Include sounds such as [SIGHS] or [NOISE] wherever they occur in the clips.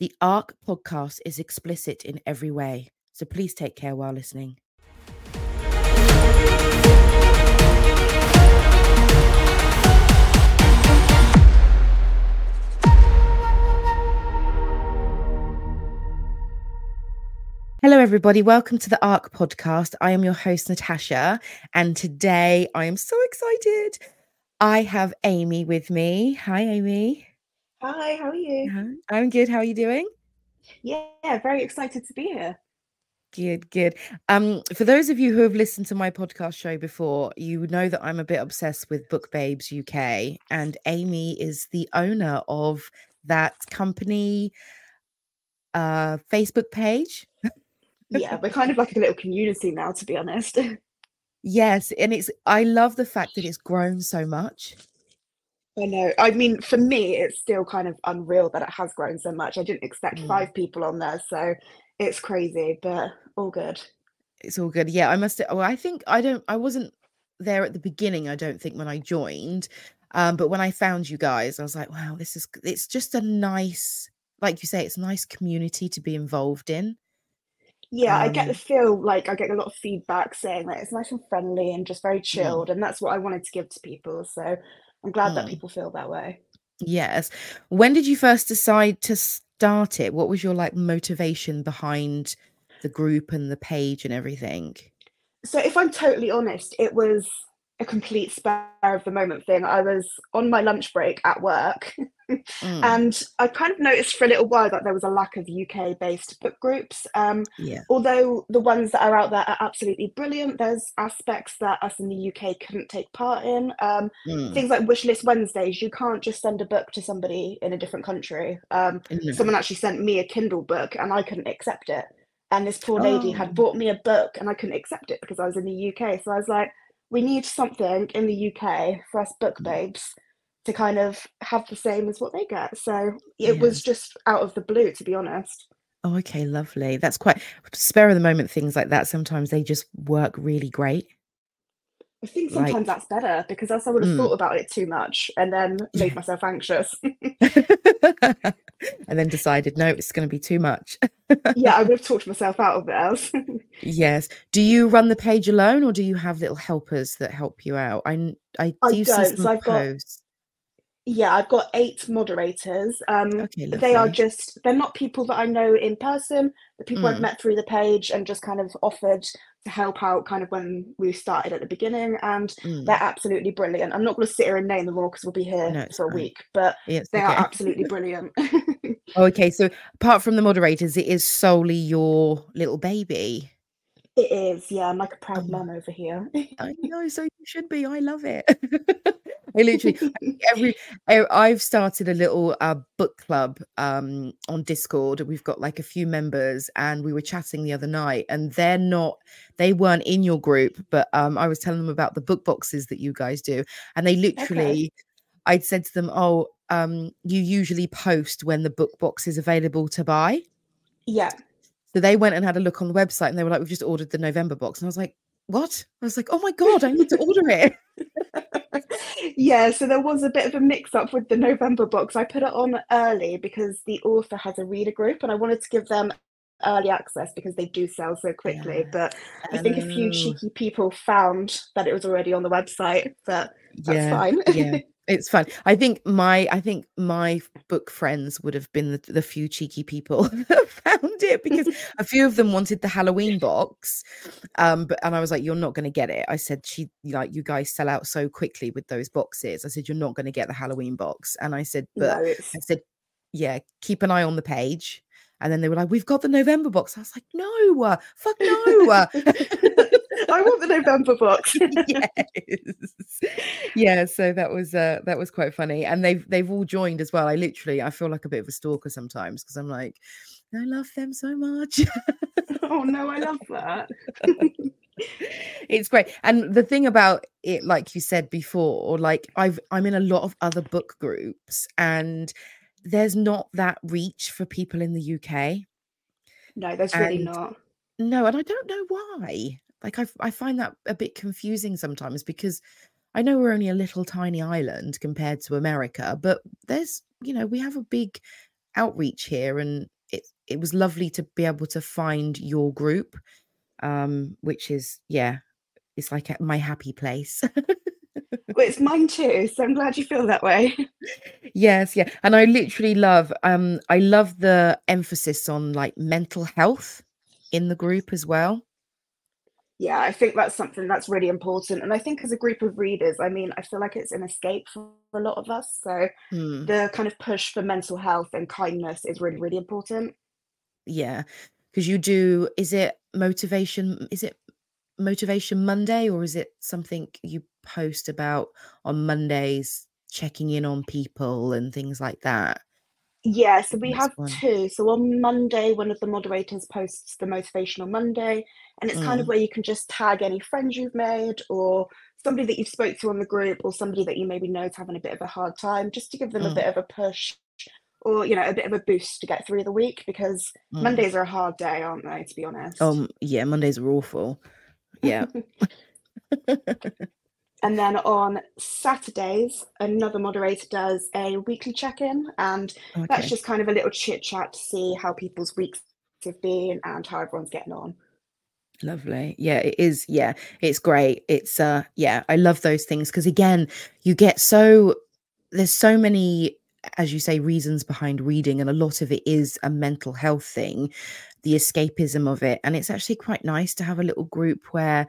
The ARC podcast is explicit in every way, so please take care while listening. Hello, everybody. Welcome to the ARC podcast. I am your host, Natasha, and today I am so excited. I have Aimee with me. Hi, Aimee. Hi, how are you? I'm good. How are you doing? Yeah, very excited to be here. Good, good. Um, for those of you who have listened to my podcast show before, you know that I'm a bit obsessed with Book Babes UK, and Aimee is the owner of that company uh Facebook page. Yeah, we're kind of like a little community now, to be honest. [LAUGHS] Yes, and it's I love the fact that it's grown so much. I know. I mean, for me, it's still kind of unreal that it has grown so much. I didn't expect Mm. five people on there, so it's crazy, but all good. It's all good. Yeah, I must well, I think I don't I wasn't there at the beginning, I don't think when I joined. Um, but when I found you guys, I was like, wow, this is it's just a nice, like you say, it's a nice community to be involved in. Yeah, I get the Um, feel like I get a lot of feedback saying that it's nice and friendly and just very mm, chilled, and that's what I wanted to give to people. So I'm glad that mm. people feel that way. Yes. When did you first decide to start it? What was your like motivation behind the group and the page and everything? So if I'm totally honest, it was a complete spur of the moment thing. I was on my lunch break at work [LAUGHS] Mm, and I kind of noticed for a little while that there was a lack of UK based book groups. Um, yeah. although the ones that are out there are absolutely brilliant, there's aspects that us in the UK couldn't take part in. Um, Mm, things like Wishlist Wednesdays, you can't just send a book to somebody in a different country. Um, no. someone actually sent me a Kindle book and I couldn't accept it. And this poor lady had Oh, bought me a book and I couldn't accept it because I was in the UK. So I was like, we need something in the UK for us book mm, babes to kind of have the same as what they get. So it yeah. was just out of the blue, to be honest. Oh, okay, lovely. That's quite spare of the moment things like that. Sometimes they just work really great. I think Like, sometimes that's better because else I would have mm. thought about it too much and then made [LAUGHS] myself anxious. [LAUGHS] and then decided, no, it's going to be too much. [LAUGHS] yeah, I would have talked myself out of it else. Yes. Do you run the page alone or do you have little helpers that help you out? I I I do see don't. some So I've got. Yeah, I've got eight moderators. Um, Okay, they are just, they're not people that I know in person, the people I've Mm, met through the page and just kind of offered to help out kind of when we started at the beginning. And mm. they're absolutely brilliant. I'm not going to sit here and name them all because we'll be here No, for a fine. week, but It's they are absolutely brilliant. [LAUGHS] Okay, so apart from the moderators, it is solely your little baby. It is, yeah, I'm like a proud mum over here. I [LAUGHS] know, so you should be. I love it. [LAUGHS] I literally every I- I've started a little uh, book club um on Discord. We've got like a few members, and we were chatting the other night, and they're not they weren't in your group, but um I was telling them about the book boxes that you guys do, and they Okay. literally I'd said to them, "Oh, um, you usually post when the book box is available to buy." Yeah. So they went and had a look on the website, and they were like, "We've just ordered the November box," and I was like, "What?" I was like, "Oh my god, I need to order it." [LAUGHS] Yeah, so there was a bit of a mix up with the November box. I put it on early because the author has a reader group and I wanted to give them early access because they do sell so quickly. Yeah. But I think a few Oh, cheeky people found that it was already on the website, but that's yeah, fine. yeah. It's fun. I think my I think my book friends would have been the, the few cheeky people [LAUGHS] that found it because [LAUGHS] a few of them wanted the Halloween box. Um, but and I was like, You're not gonna get it. I said, She like you guys sell out so quickly with those boxes. I said, You're not gonna get the Halloween box. And I said, But No, I said, Yeah, keep an eye on the page. And then they were like, We've got the November box. I was like, No, uh, fuck no. uh." I want the November box. [LAUGHS] yes. Yeah so that was uh that was quite funny. And they've they've all joined as well. I literally i feel like a bit of a stalker sometimes because i'm like i love them so much. Oh no, I love that. [LAUGHS] it's great. And the thing about it like you said before like i've i'm in a lot of other book groups and there's not that reach for people in the uk No, there's really not. no and i don't know why like I, I find that a bit confusing sometimes because i know we're only a little tiny island compared to america but there's you know we have a big outreach here and it it was lovely to be able to find your group um which is yeah it's like my happy place. Well, it's mine too so i'm glad you feel that way. [LAUGHS] Yes yeah and i literally love um i love the emphasis on like mental health in the group as well yeah i think that's something that's really important and i think as a group of readers i mean i feel like it's an escape for a lot of us so hmm. the kind of push for mental health and kindness is really really important yeah because you do is it motivation is it motivation monday or is it something you post about on mondays checking in on people and things like that yeah, so we have one. two. So on Monday, one of the moderators posts the Motivational Monday, and it's kind of mm. where you can just tag any friends you've made or somebody that you've spoke to on the group or somebody that you maybe know is having a bit of a hard time, just to give them a bit mm. of a push or you know a bit of a boost to get through the week because Mm. Mondays are a hard day, aren't they? To be honest. Um, yeah, Mondays are awful. Yeah. [LAUGHS] [LAUGHS] [LAUGHS] And then on Saturdays, another moderator does a weekly check in, and okay. that's just kind of a little chit chat to see how people's weeks have been and how everyone's getting on. Lovely. Yeah, it is. Yeah, it's great. It's, uh, yeah, I love those things because, again, you get so, there's so many, as you say, reasons behind reading, and a lot of it is a mental health thing, the escapism of it. And it's actually quite nice to have a little group where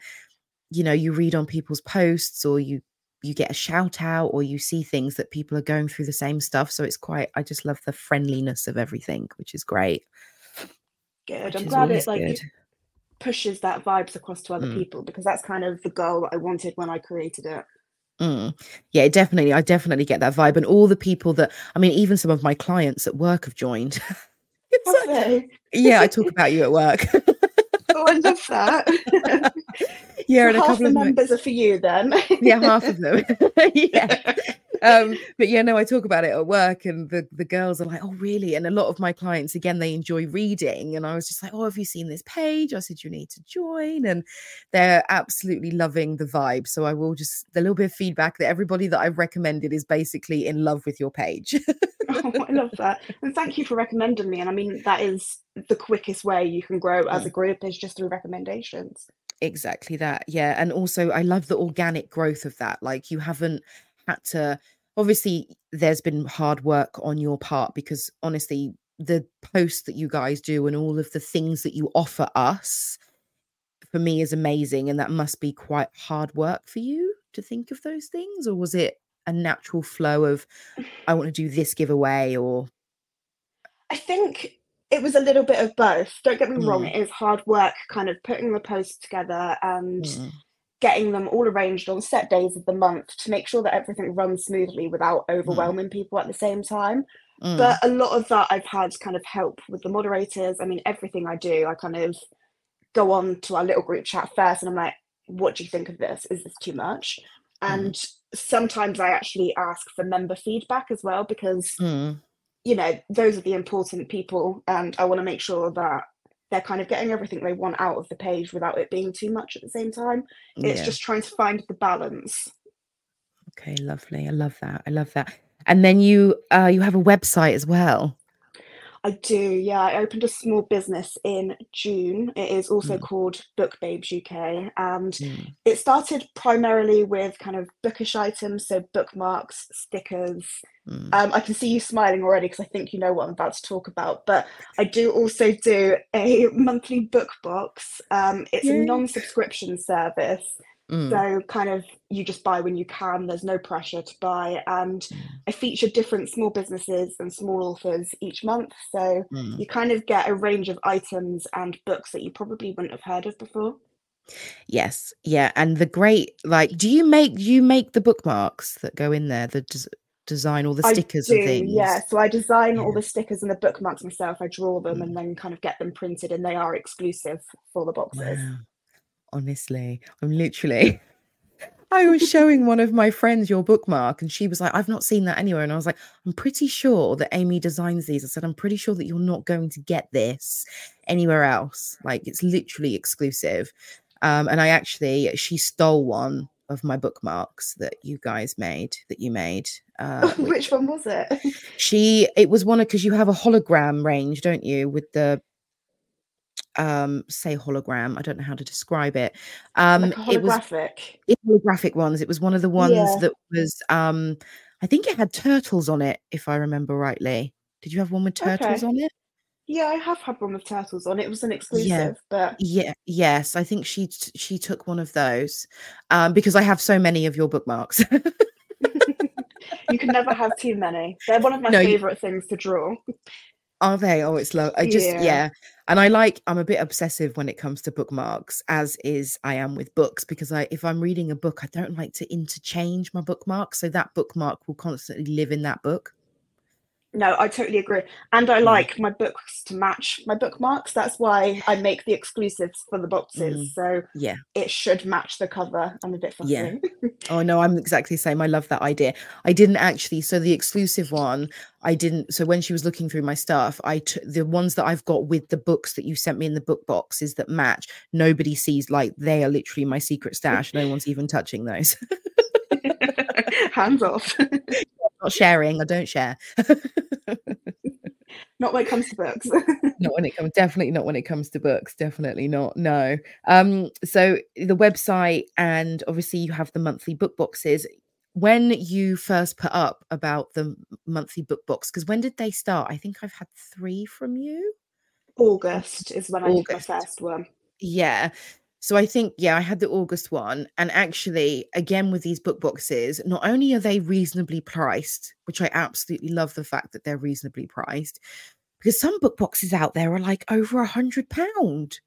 you know you read on people's posts or you you get a shout out or you see things that people are going through the same stuff so it's quite i just love the friendliness of everything which is great good i'm glad it like good. pushes that vibes across to other mm. people because that's kind of the goal that i wanted when i created it Mm. Yeah, definitely. I definitely get that vibe. And all the people that, I mean, even some of my clients at work have joined. [LAUGHS] like, yeah, I talk about you at work. [LAUGHS] oh, I love that. [LAUGHS] yeah, so and a couple of members my... are for you then. [LAUGHS] yeah, half of them. [LAUGHS] yeah. Um, but yeah, no, I talk about it at work, and the the girls are like, "Oh, really?" And a lot of my clients, again, they enjoy reading, and I was just like, "Oh, have you seen this page?" I said, "You need to join," and they're absolutely loving the vibe. So I will just the little bit of feedback that everybody that I've recommended is basically in love with your page. [LAUGHS] oh, I love that, and thank you for recommending me. And I mean, that is the quickest way you can grow as a mm. group is just through recommendations exactly that yeah and also i love the organic growth of that like you haven't had to obviously there's been hard work on your part because honestly the posts that you guys do and all of the things that you offer us for me is amazing and that must be quite hard work for you to think of those things or was it a natural flow of i want to do this giveaway or i think it was a little bit of both. Don't get me mm. wrong, it is hard work kind of putting the posts together and mm. getting them all arranged on set days of the month to make sure that everything runs smoothly without mm. overwhelming mm. people at the same time. Mm. But a lot of that I've had kind of help with the moderators. I mean, everything I do, I kind of go on to our little group chat first and I'm like, what do you think of this? Is this too much? Mm. And sometimes I actually ask for member feedback as well because you know, those are the important people, and I want to make sure that they're kind of getting everything they want out of the page without it being too much at the same time. It's yeah. just trying to find the balance. Okay, lovely. I love that. I love that. And then you uh you have a website as well. I do, yeah. I opened a small business in June. It is also mm. called Book Babes UK. And mm. it started primarily with kind of bookish items, so bookmarks, stickers. Mm. Um, I can see you smiling already because I think you know what I'm about to talk about. But I do also do a [LAUGHS] monthly book box. Um, it's Yay. a non subscription service. Mm. So kind of you just buy when you can. There's no pressure to buy, and mm. I feature different small businesses and small authors each month. So mm. you kind of get a range of items and books that you probably wouldn't have heard of before. Yes, yeah, and the great like, do you make you make the bookmarks that go in there? The des- design all the stickers do, and things. Yeah, so I design yeah. all the stickers and the bookmarks myself. I draw them mm. and then kind of get them printed, and they are exclusive for the boxes. Wow honestly, I'm literally. [LAUGHS] I was showing one of my friends your bookmark, and she was like, I've not seen that anywhere. And I was like, I'm pretty sure that Aimee designs these. I said, I'm pretty sure that you're not going to get this anywhere else. Like, it's literally exclusive. Um, and I actually, she stole one of my bookmarks that you guys made that you made. Uh, [LAUGHS] which, which one was it? [LAUGHS] she it was one of because you have a hologram range, don't you, with the um say hologram i don't know how to describe it um like it was holographic. it- holographic ones it was one of the ones Yeah. that was um i think it had turtles on it if i remember rightly did you have one with turtles Okay. on it Yeah, I have had one with turtles on. It was an exclusive, but yeah yes i think she she took one of those um because i have so many of your bookmarks [LAUGHS] you can never have too many. They're one of my No, you- favorite things to draw. Are they? Oh, it's low. I just Yeah. yeah. And I like I'm a bit obsessive when it comes to bookmarks, as is I am with books, because I if I'm reading a book, I don't like to interchange my bookmarks. So that bookmark will constantly live in that book. No, I totally agree. And I Mm. like my books to match my bookmarks. That's why I make the exclusives for the boxes. So Yeah. it should match the cover. I'm a bit fussy. Yeah. [LAUGHS] Oh no, I'm exactly the same. I love that idea. I didn't actually so the exclusive one, I didn't so when she was looking through my stuff, I took the ones that I've got with the books that you sent me in the book boxes that match, nobody sees like they are literally my secret stash. No one's even touching those. [LAUGHS] [LAUGHS] Hands off. Not sharing. I don't share. [LAUGHS] Not when it comes to books. [LAUGHS] not when it comes definitely not when it comes to books definitely not no um so the website and obviously you have the monthly book boxes when you first put up about the monthly book box because when did they start i think i've had three from you August is when I did my August. first one. yeah so i think yeah i had the august one and actually again with these book boxes not only are they reasonably priced which i absolutely love the fact that they're reasonably priced because some book boxes out there are like over a hundred pound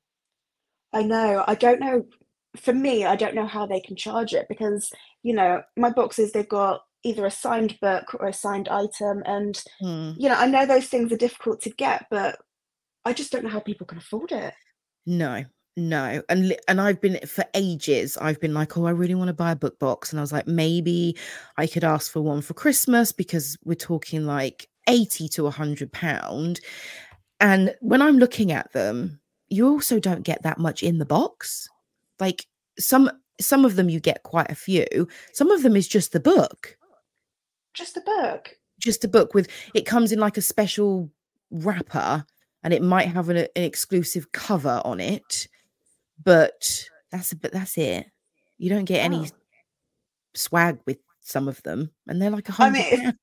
I know. I don't know. For me, I don't know how they can charge it because, you know, my boxes, they've got either a signed book or a signed item. And, Hmm. you know, I know those things are difficult to get, but I just don't know how people can afford it. No, no. And and I've been for ages, I've been like, oh, I really want to buy a book box. And I was like, maybe I could ask for one for Christmas because we're talking like 80 to 100 pound. And when I'm looking at them, you also don't get that much in the box. Like some some of them you get quite a few. Some of them is just the book. Just a book. Just a book with it comes in like a special wrapper and it might have an, an exclusive cover on it but that's but that's it you don't get any Oh. swag with some of them and they're like a I hundred mean, if-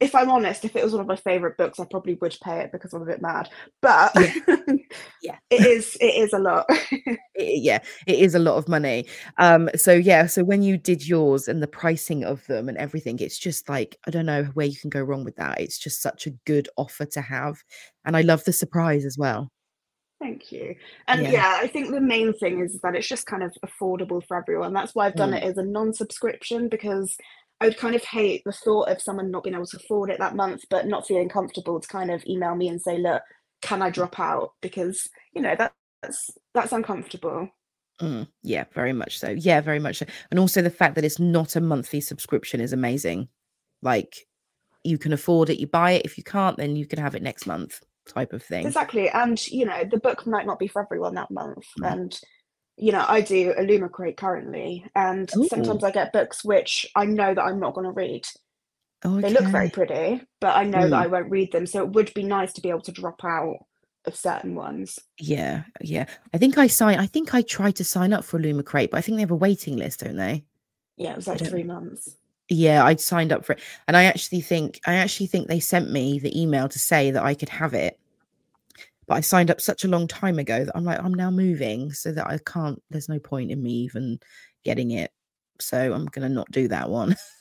If I'm honest, if it was one of my favorite books, I probably would pay it because I'm a bit mad. But Yeah. [LAUGHS] it is it is a lot. [LAUGHS] It- yeah it is a lot of money um so yeah so when you did yours and the pricing of them and everything it's just like i don't know where you can go wrong with that it's just such a good offer to have and i love the surprise as well Thank you. And Yeah. yeah. I think the main thing is that it's just kind of affordable for everyone. That's why I've done Mm. it as a non-subscription because I would kind of hate the thought of someone not being able to afford it that month, but not feeling comfortable to kind of email me and say, look, can I drop out? Because, you know, that, that's that's uncomfortable. Mm, yeah very much so yeah very much so and also the fact that it's not a monthly subscription is amazing like you can afford it you buy it if you can't then you can have it next month type of thing Exactly. And, you know, the book might not be for everyone that month. Mm. And, you know, I do a Lumacrate currently, and Ooh. sometimes I get books which I know that I'm not going to read. okay. They look very pretty, but I know that Mm. I won't read them. So it would be nice to be able to drop out of certain ones. yeah yeah i think i sign i think i tried to sign up for a lumacrate but i think they have a waiting list don't they Yeah, it was like three months. Yeah i signed up for it. And i actually think i actually think they sent me the email to say that i could have it but i signed up such a long time ago that i'm like i'm now moving so that i can't there's no point in me even getting it. So i'm gonna not do that one [LAUGHS]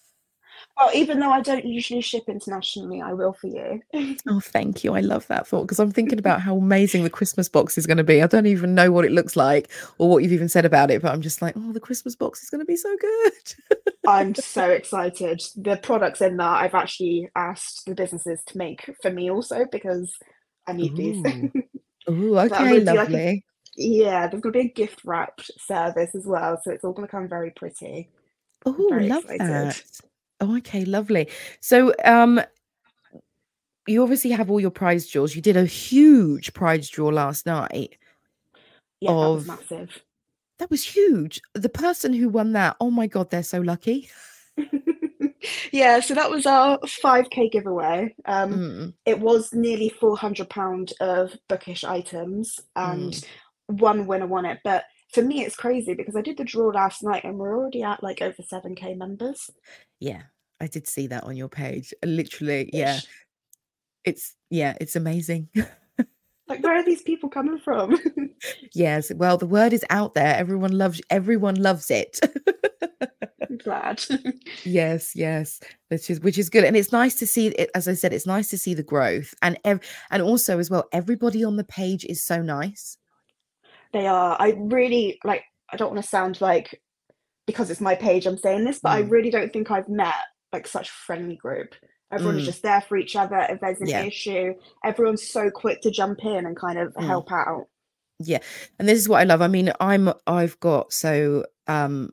Well, even though I don't usually ship internationally, I will for you. [LAUGHS] oh thank you i love that thought because i'm thinking about how amazing the christmas box is going to be i don't even know what it looks like or what you've even said about it but i'm just like oh the christmas box is going to be so good [LAUGHS] I'm so excited. The products in that I've actually asked the businesses to make for me also because I need these. Ooh. [LAUGHS] Ooh, That okay, be like a- lovely. yeah, there's going to be a gift wrapped service as well. So it's all going to come very pretty. Oh, love excited. that. Oh, okay, lovely. So, um, you obviously have all your prize draws. You did a huge prize draw last night. Yeah, that was Of- massive. that was huge. The person who won that, oh my god, they're so lucky. [LAUGHS] yeah, so that was our 5k giveaway. Um, Mm, it was nearly 400 pound of bookish items, and mm. one winner won it. But for me, it's crazy because I did the draw last night, and we're already at like over 7k members. Yeah, I did see that on your page. Uh, literally, yeah. Ish. It's yeah, it's amazing. [LAUGHS] Like, where are these people coming from? [LAUGHS] Yes, well, the word is out there. Everyone loves everyone loves it. I'm glad. [LAUGHS] Yes, yes, which is which is good, and it's nice to see it. As I said, it's nice to see the growth, and ev- and also as well, everybody on the page is so nice. They are. I really like. I don't want to sound like because it's my page I'm saying this, but I Mm, really don't think I've met like such a friendly group. Everyone is mm, just there for each other. If there's an yeah, issue, everyone's so quick to jump in and kind of mm, help out. yeah, and this is what I love. I mean, I'm I've got so um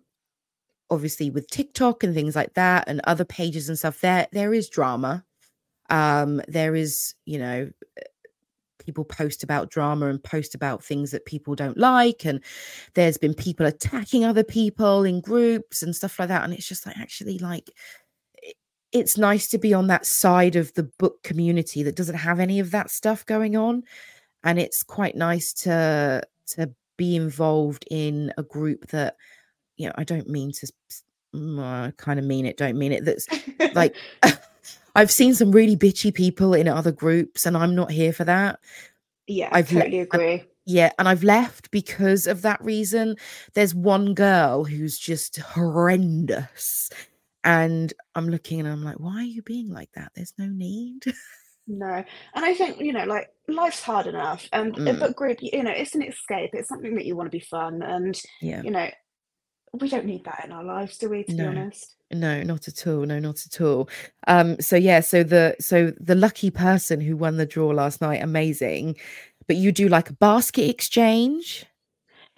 obviously with TikTok and things like that, and other pages and stuff. There there is drama. Um, there is you know people post about drama and post about things that people don't like and there's been people attacking other people in groups and stuff like that and it's just like actually like it's nice to be on that side of the book community that doesn't have any of that stuff going on and it's quite nice to to be involved in a group that you know i don't mean to mm, I kind of mean it don't mean it that's like [LAUGHS] [LAUGHS] I've seen some really bitchy people in other groups, and I'm not here for that. Yeah, I've le- totally and- agree. yeah, and I've left because of that reason. There's one girl who's just horrendous, and I'm looking and I'm like, why are you being like that? There's no need. [LAUGHS] No, and I think, you know, like life's hard enough, and a Mm, book group, you know, it's an escape. It's something that you want to be fun, and yeah, you know, we don't need that in our lives, do we, to be honest? no, not at all. No, not at all. Um, so yeah, so the so the lucky person who won the draw last night, amazing. But you do like a basket exchange.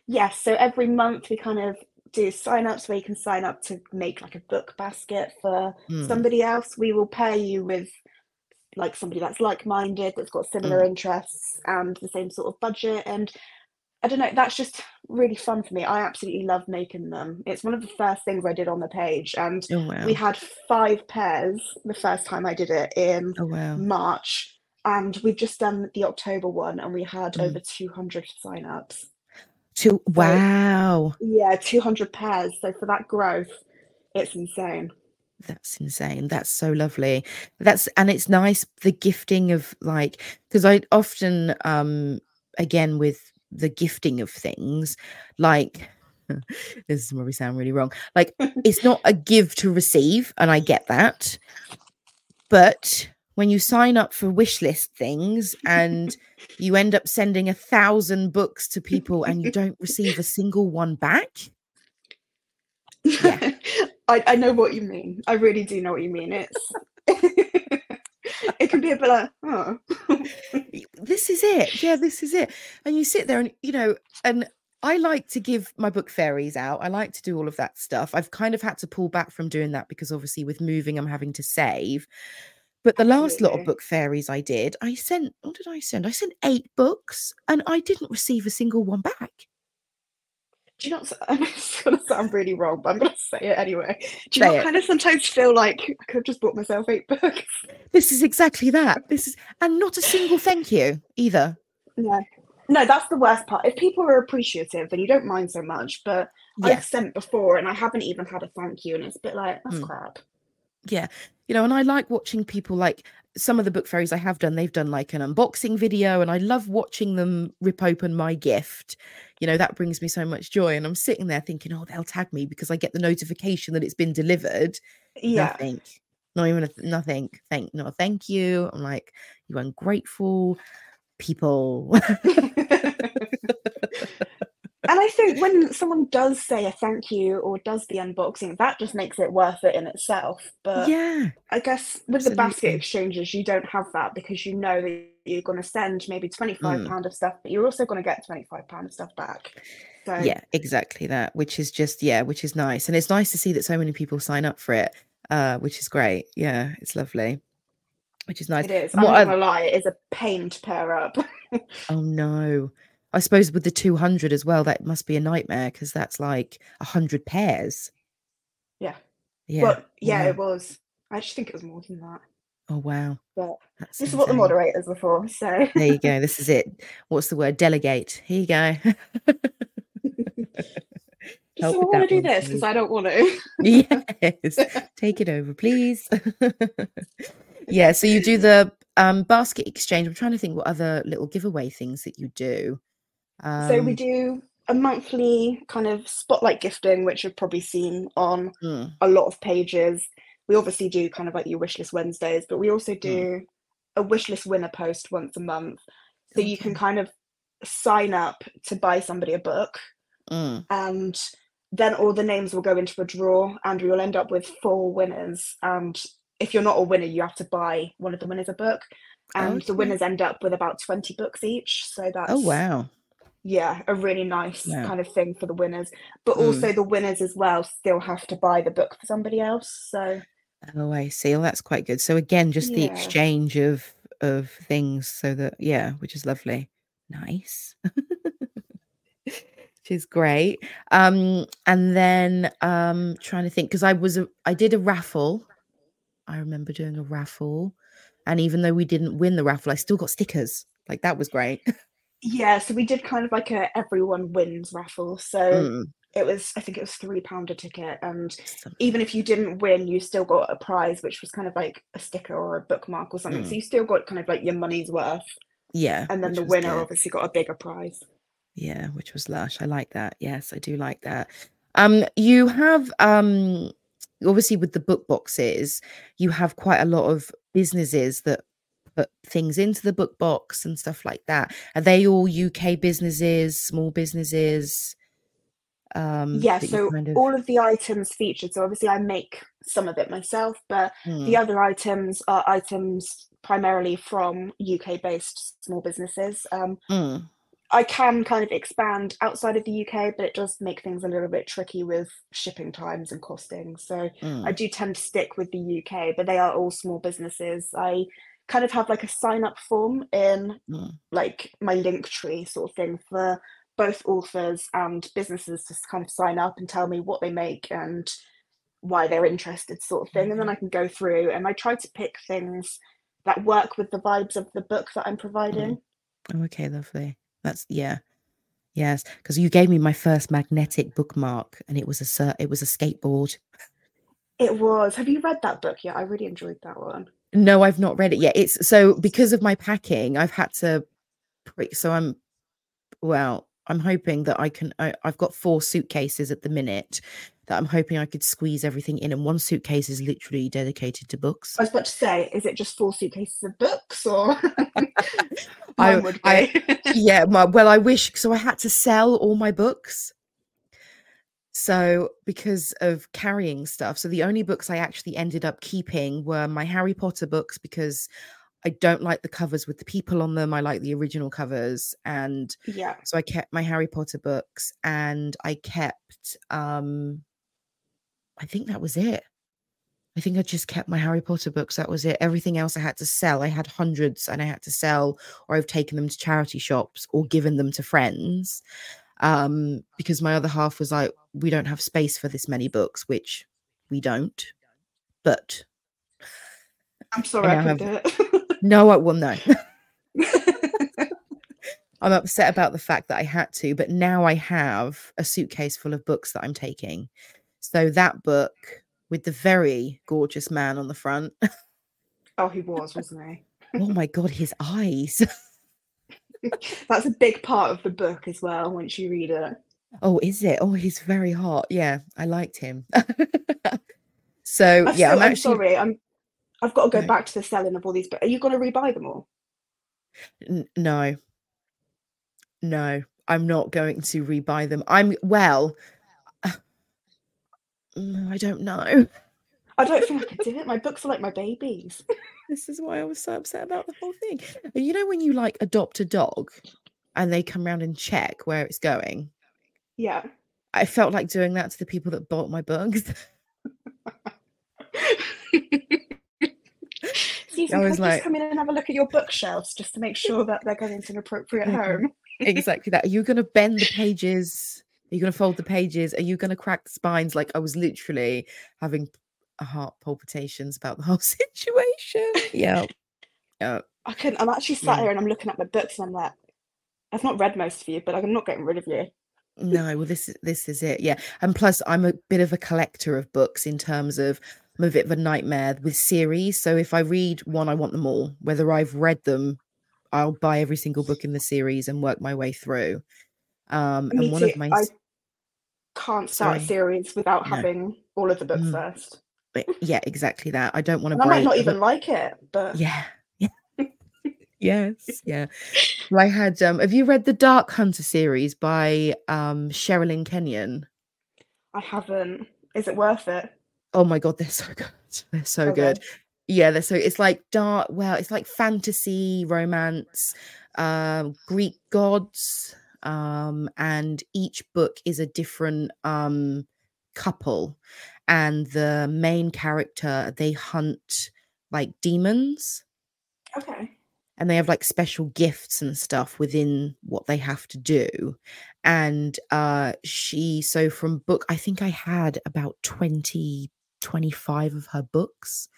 Yes, so every month we kind of do sign-ups where you can sign up to make like a book basket for Mm, somebody else. We will pair you with like somebody that's like-minded, that's got similar mm, interests and the same sort of budget. And I don't know, that's just really fun for me. I absolutely love making them. It's one of the first things I did on the page, and oh we had five pairs the first time I did it in Oh wow. March. And we've just done the October one, and we had Mm. over 200 sign-ups. To So wow. yeah, 200 pairs. So for that growth, it's insane. That's insane. That's so lovely. That's and it's nice the gifting of like because I often um again with the gifting of things like [LAUGHS] this is probably sound really wrong. Like [LAUGHS] it's not a give to receive, and I get that. But when you sign up for wish list things and [LAUGHS] you end up sending a thousand books to people and you don't receive a single one back, yeah, I, I know what you mean. I really do know what you mean. It's [LAUGHS] it can be a bit like, oh. [LAUGHS] this is it. Yeah, this is it. And you sit there and you know, and I like to give my book fairies out. I like to do all of that stuff. I've kind of had to pull back from doing that because obviously with moving, I'm having to save. But the last lot of book fairies I did, I sent, what did I send? I sent eight books and I didn't receive a single one back. Do you what- it's going to sound really wrong, but I'm going to say it anyway. Do you Say not it. kind of sometimes feel like I could have just bought myself eight [LAUGHS] books? This is exactly that. This is, and not a single thank you either. No. No, that's the worst part. If people are appreciative, then you don't mind so much. But. I've sent before and I haven't even had a thank you, and it's a bit like, that's Mm. crap. Yeah. You know, and I like watching people like some of the book fairies I have done, they've done like an unboxing video, and I love watching them rip open my gift. You know, that brings me so much joy. And I'm sitting there thinking, oh, they'll tag me because I get the notification that it's been delivered. Yeah. Nothing. Not even a th- nothing. Thank no, thank you. I'm like, you ungrateful people. [LAUGHS] [LAUGHS] [LAUGHS] And I think when someone does say a thank you or does the unboxing, that just makes it worth it in itself. But yeah. I guess with the basket exchanges, you don't have that because you know that you're going to send maybe £25 Mm. of stuff, but you're also going to get £25 of stuff back. So yeah exactly that which is just yeah which is nice and it's nice to see that so many people sign up for it uh which is great yeah it's lovely which is nice it is. I'm not to lie, it is a pain to pair up. [LAUGHS] oh no I suppose with the 200 as well, that must be a nightmare because that's like 100 pairs. Yeah. Yeah. Well, yeah, wow. it was. I just think it was more than that. Oh, wow. But That's this is what the moderators were for. So There you go. [LAUGHS] This is it. What's the word? Delegate. Here you go. [LAUGHS] Help so I want to do this because I don't want to. [LAUGHS] yes. Take it over, please. yeah. So you do the um, basket exchange. I'm trying to think what other little giveaway things that you do. Um, so we do a monthly kind of spotlight gifting, which you've probably seen on mm, a lot of pages. We obviously do kind of like your wishlist Wednesdays, but we also do a wishlist winner post once a month. So you can kind of sign up to buy somebody a book, mm, and then all the names will go into a draw, and we will end up with four winners. And if you're not a winner, you have to buy one of the winners a book. And the winners end up with about 20 books each. So that's Oh, wow. Yeah, a really nice Wow. kind of thing for the winners. But Mm. also the winners as well still have to buy the book for somebody else. So Oh, I see. Well, that's quite good. So again, just the exchange of of things so that yeah, which is lovely. Nice. [LAUGHS] which is great. Um and then um trying to think because I was a, I did a raffle. I remember doing a raffle and even though we didn't win the raffle, I still got stickers. Like that was great. [LAUGHS] yeah, so we did kind of like a everyone wins raffle. So Mm, it was I think it was three pound a ticket and even if you didn't win, you still got a prize, which was kind of like a sticker or a bookmark or something. Mm. So you still got kind of like your money's worth. Yeah. And then the winner good. obviously got a bigger prize. Yeah, which was lush. I like that. Yes, I do like that. Um, you have um obviously with the book boxes, you have quite a lot of businesses that put things into the book box and stuff like that. Are they all UK businesses, small businesses? Um, Yeah, so kind of all of the items featured. So obviously I make some of it myself, but Hmm, the other items are items primarily from UK based small businesses. Um, mm, I can kind of expand outside of the UK, but it does make things a little bit tricky with shipping times and costing. So I mm, do tend to stick with the UK, but they are all small businesses. I kind of have like a sign up form in mm. like my link tree sort of thing for both authors and businesses to kind of sign up and tell me what they make and why they're interested sort of thing and then i can go through and i try to pick things that work with the vibes of the book that i'm providing Oh, okay, lovely. That's yeah. Yes, because you gave me my first magnetic bookmark and it was a it was a skateboard. it was have you read that book yet i really enjoyed that one No, I've not read it yet. It's so because of my packing, I've had to. Pre- so I'm, well, I'm hoping that I can. I, I've got four suitcases at the minute that I'm hoping I could squeeze everything in, and one suitcase is literally dedicated to books. i was about to say is it just four suitcases of books or [LAUGHS] [LAUGHS] I- would I- be yeah, my, well, I wish. So I had to sell all my books. So because of carrying stuff, so the only books I actually ended up keeping were my Harry Potter books because I don't like the covers with the people on them. I like the original covers, and yeah so I kept my Harry Potter books, and I kept. um I think that was it. I think I just kept my Harry Potter books. That was it. Everything else I had to sell. I had hundreds, and I had to sell, or I've taken them to charity shops or given them to friends um because my other half was like we don't have space for this many books which we don't but i'm sorry I i, couldn't do no i will no. [LAUGHS] I'm upset about the fact that i had to but now i have a suitcase full of books that i'm taking. So that book with the very gorgeous man on the front. Oh he was wasn't he? [LAUGHS] Oh my god his eyes. [LAUGHS] That's a big part of the book as well once you read it. Oh is it oh he's very hot yeah i liked him [LAUGHS] so I'm yeah still- i'm I'm sorry. I'm. I've got to go Right. back to the selling of all these. But are you going to rebuy them all? N- no no i'm not going to rebuy them i'm well [SIGHS] mm, i don't know I don't think I could do it. My books are like my babies. [LAUGHS] this is why i was so upset about the whole thing you know when you like adopt a dog and they come around and check where it's going Yeah. i felt like doing that to the people that bought my books [LAUGHS] Susan, [LAUGHS] I was just like- come in and have a look at your bookshelves just to make sure that they're going to an appropriate mm-hmm. home? [LAUGHS] exactly that. Are you going to bend the pages? Are you going to fold the pages? Are you going to crack the spines? Like I was literally having a heart palpitations about the whole situation. Yeah. Yeah. I couldn't. I'm actually sat Yeah. here and I'm looking at my books and I'm like, I've not read most of you, but I'm not getting rid of you. No, well, this is this is it, yeah. And plus, I'm a bit of a collector of books in terms of I'm a bit of a nightmare with series. So if I read one, I want them all. Whether I've read them, I'll buy every single book in the series and work my way through. Um, Me and one too. of my I can't start a series without no, having all of the books mm, first. but yeah, exactly that. I don't want to I might not even like it, but yeah, yes, yeah. Well, [LAUGHS] I had. Um, have you read the Dark Hunter series by um Sherilyn Kenyon? I haven't. Is it worth it? Oh my god, they're so [LAUGHS] good. They're so Okay. good. Yeah, they're so it's like dark, well, it's like fantasy, romance, um, Greek gods, um, and each book is a different um couple, and the main character they hunt like demons Okay. And they have like special gifts and stuff within what they have to do. And uh she so from book i think i had about 20 25 of her books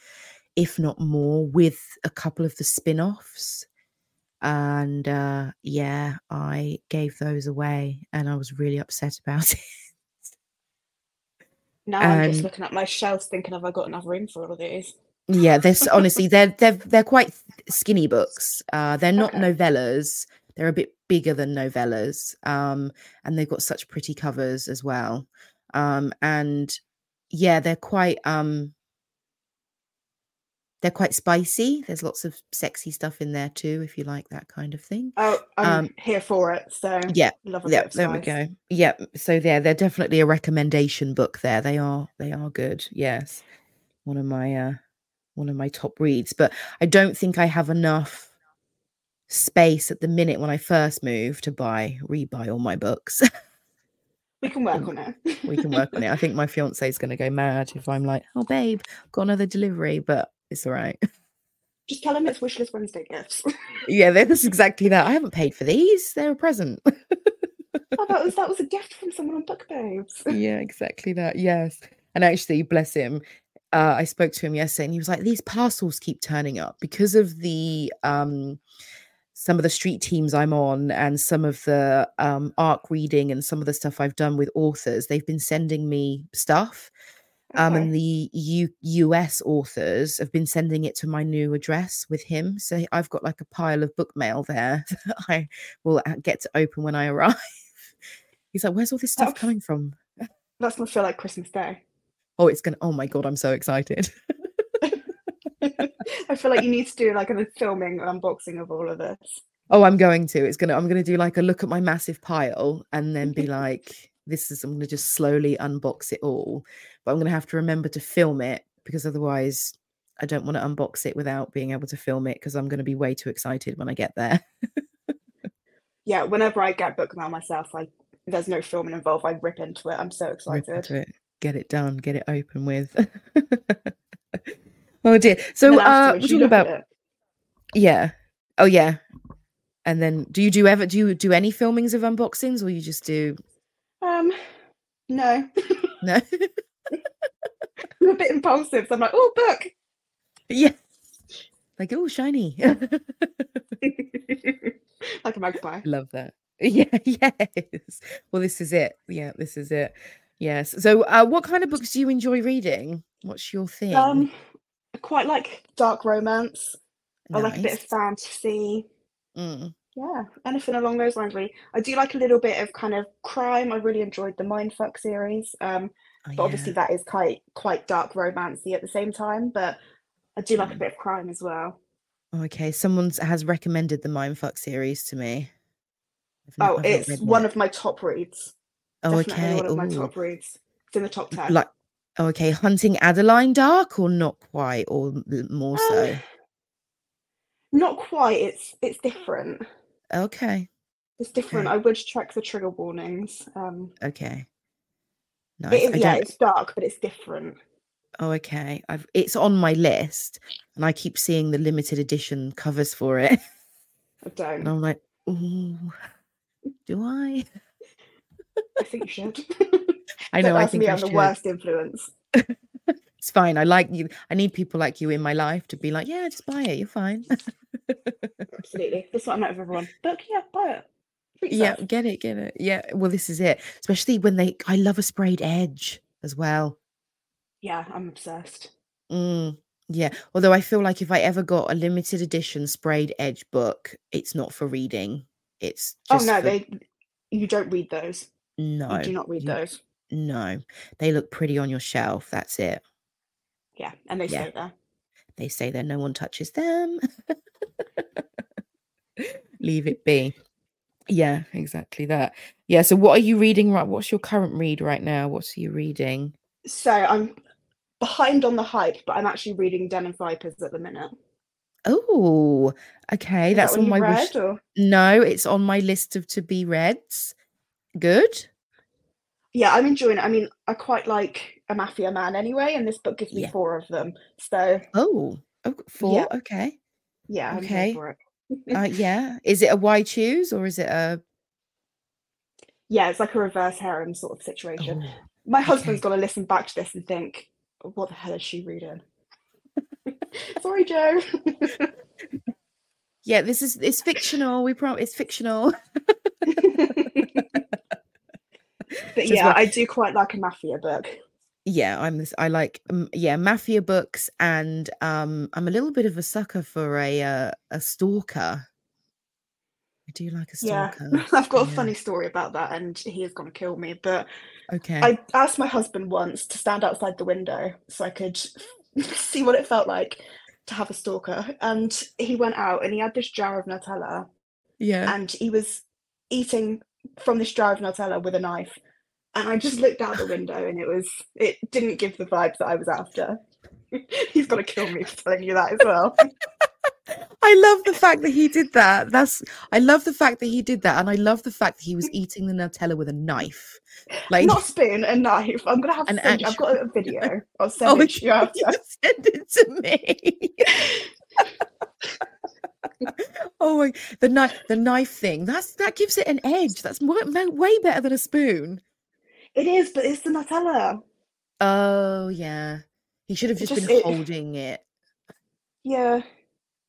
if not more with a couple of the spin-offs. And uh yeah i gave those away and i was really upset about [LAUGHS] it. Now I'm just looking at my shelves thinking, have I got enough room for all of these? Yeah this honestly they're they're they're quite skinny books. Uh they're not Okay. novellas. They're a bit bigger than novellas um and they've got such pretty covers as well. Um and yeah they're quite um they're quite spicy. There's lots of sexy stuff in there too if you like that kind of thing. Oh, I'm um here for it. So yeah love a yeah there we go. Yeah so yeah they're definitely a recommendation book there. They are they are good yes. One of my uh one of my top reads but i don't think i have enough space at the minute when i first move to buy rebuy all my books. We can work on it. [LAUGHS] we can work on it. I think my fiance is going to go mad if i'm like oh babe got another delivery but it's all right. Just tell him it's Wishlist Wednesday gifts. [LAUGHS] yeah that's exactly that. I haven't paid for these. They're a present. Oh, that was that was a gift from someone on Book Babes. yeah exactly that. Yes. And actually bless him uh, i spoke to him yesterday and he was like these parcels keep turning up because of the um some of the street teams i'm on and some of the um arc reading and some of the stuff i've done with authors they've been sending me stuff um and the U- us authors have been sending it to my new address with him so i've got like a pile of book mail there [LAUGHS] that i will uh, get to open when i [LAUGHS] arrive. He's like where's all this stuff That's coming from? That's gonna feel like Christmas Day. Oh, it's gonna. Oh my god, I'm so excited. [LAUGHS] I feel like you need to do like a filming an unboxing of all of this. Oh, I'm going to. It's gonna. I'm gonna do like a look at my massive pile and then be [LAUGHS] like, "This is." I'm gonna just slowly unbox it all, but I'm gonna have to remember to film it because otherwise, I don't want to unbox it without being able to film it because I'm gonna be way too excited when I get there. [LAUGHS] Yeah, whenever I get book mail myself, I there's no filming involved. I rip into it. I'm so excited. Get it done, get it open with. [LAUGHS] oh dear. So, uh, we're talking about yeah. Oh yeah. And then, do you do ever do you do any filmings of unboxings, or you just do Um, no, [LAUGHS] no? I'm a bit impulsive. So I'm like, oh, book. yeah. Like, oh, shiny. [LAUGHS] like a magpie. Love that. Yeah, yes. Well, this is it. Yeah, this is it. Yes. So, uh, what kind of books do you enjoy reading? What's your thing? Um, I quite like dark romance. I like a bit of fantasy. Mm. Yeah, anything along those lines, really. I do like a little bit of kind of crime. I really enjoyed the Mindfuck series. Um, Oh, but obviously yeah. that is quite quite dark romancy at the same time. But I do like a Mm. bit of crime as well. Okay. Someone has recommended the Mindfuck series to me. Not, Oh, it's one it. of my top reads. Oh, Definitely okay. one of my top reads. It's in the top ten. like, oh, okay. Hunting Adeline Dark, or not quite, or more so. Um, not quite. It's it's different. Okay. It's different. Okay. I would check the trigger warnings. Um, Okay. Nice. is I yeah, it's dark, but it's different. Oh, okay. I've it's on my list, and I keep seeing the limited edition covers for it, I [LAUGHS] don't. I'm like, ooh, Do I? I think you should. [LAUGHS] I know. I think me. I I'm should. the worst influence. [LAUGHS] It's fine. I like you. I need people like you in my life to be like, yeah, just buy it. You're fine. [LAUGHS] Absolutely. That's what I'm like with everyone. Look, yeah, buy it. Treat yeah, yourself. get it, get it. Yeah. Well, this is it. Especially when they. I love a sprayed edge as well. Yeah, I'm obsessed. Mm, yeah. Although I feel like if I ever got a limited edition sprayed edge book, it's not for reading. It's Oh no, for they you don't read those. No. You do not read you- those. No, they look pretty on your shelf. That's it. Yeah, and they Yeah. stay there. They say there. no one touches them. [LAUGHS] Leave it be. Yeah, exactly that. Yeah. So, what are you reading right? What's your current read right now? What are you reading? So I'm behind on the hype, but I'm actually reading Den of Vipers at the minute. Oh, okay. Is That's that on my you've wish. read, or? No, it's on my list of to be reads. Good. Yeah, I'm enjoying it. I mean, I quite like a mafia man anyway, and this book gives me Yeah. four of them. So Oh, oh, four. Okay. yeah, I'm Okay. for it. Uh, [LAUGHS] yeah. Is it a why choose or is it a? Yeah, it's like a reverse harem sort of situation. Oh, My husband's okay. to listen back to this and think, what the hell is she reading? [LAUGHS] Sorry, Joe. [LAUGHS] Yeah, this is it's fictional. We promise it's fictional. But yeah, I do quite like a mafia book. yeah i'm this i like um, yeah mafia books and um i'm a little bit of a sucker for a uh, a stalker i do like a Yeah, stalker [LAUGHS] I've got a Yeah. funny story about that, and he is going to kill me. But okay I asked my husband once to stand outside the window so I could [LAUGHS] see what it felt like to have a stalker. And he went out and he had this jar of Nutella, yeah and he was eating from this jar of Nutella with a knife. And I just looked out the window, and it was it didn't give the vibes that I was after. [LAUGHS] He's going to kill me for telling you that as well. [LAUGHS] i love the fact that he did that that's i love the fact that he did that and i love the fact that he was [LAUGHS] eating the nutella with a knife like Not a spoon, a knife. I'm gonna have to An send you. I've got a video. I'll send oh it to you after. you send it to me oh my the knife the knife thing that's that gives it an edge that's way, way better than a spoon It is, but it's the Nutella. Oh yeah. He should have just, just- been it- holding it. Yeah,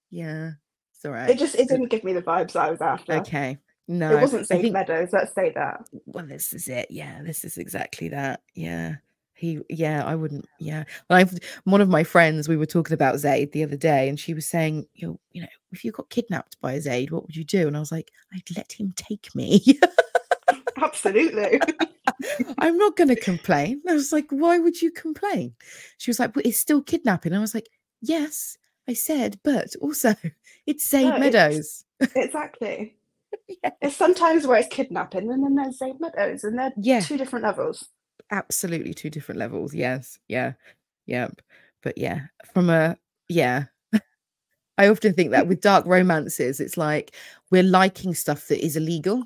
Yeah. It's all right. it just it didn't give me the vibes I was after. okay. No. It wasn't Zade think Meadows. Let's say that. well this is it. Yeah, this is exactly that. Yeah. He yeah, I wouldn't yeah. I've one of my friends, we were talking about Zade the other day, and she was saying, you know, you know, if you got kidnapped by Zade, what would you do? And I was like, I'd let him take me. [LAUGHS] Absolutely. [LAUGHS] I'm not gonna complain. I was like, why would you complain? She was like, but it's still kidnapping. I was like, yes, I said, but also [LAUGHS] it's Zade No, it's- Meadows. exactly. Yeah. It's sometimes where it's kidnapping, and then there's Zade Meadows, and they're Yeah, two different levels. Absolutely two different levels. Yes, yeah, yep. But yeah, from a yeah, [LAUGHS] I often think that with dark romances, it's like we're liking stuff that is illegal.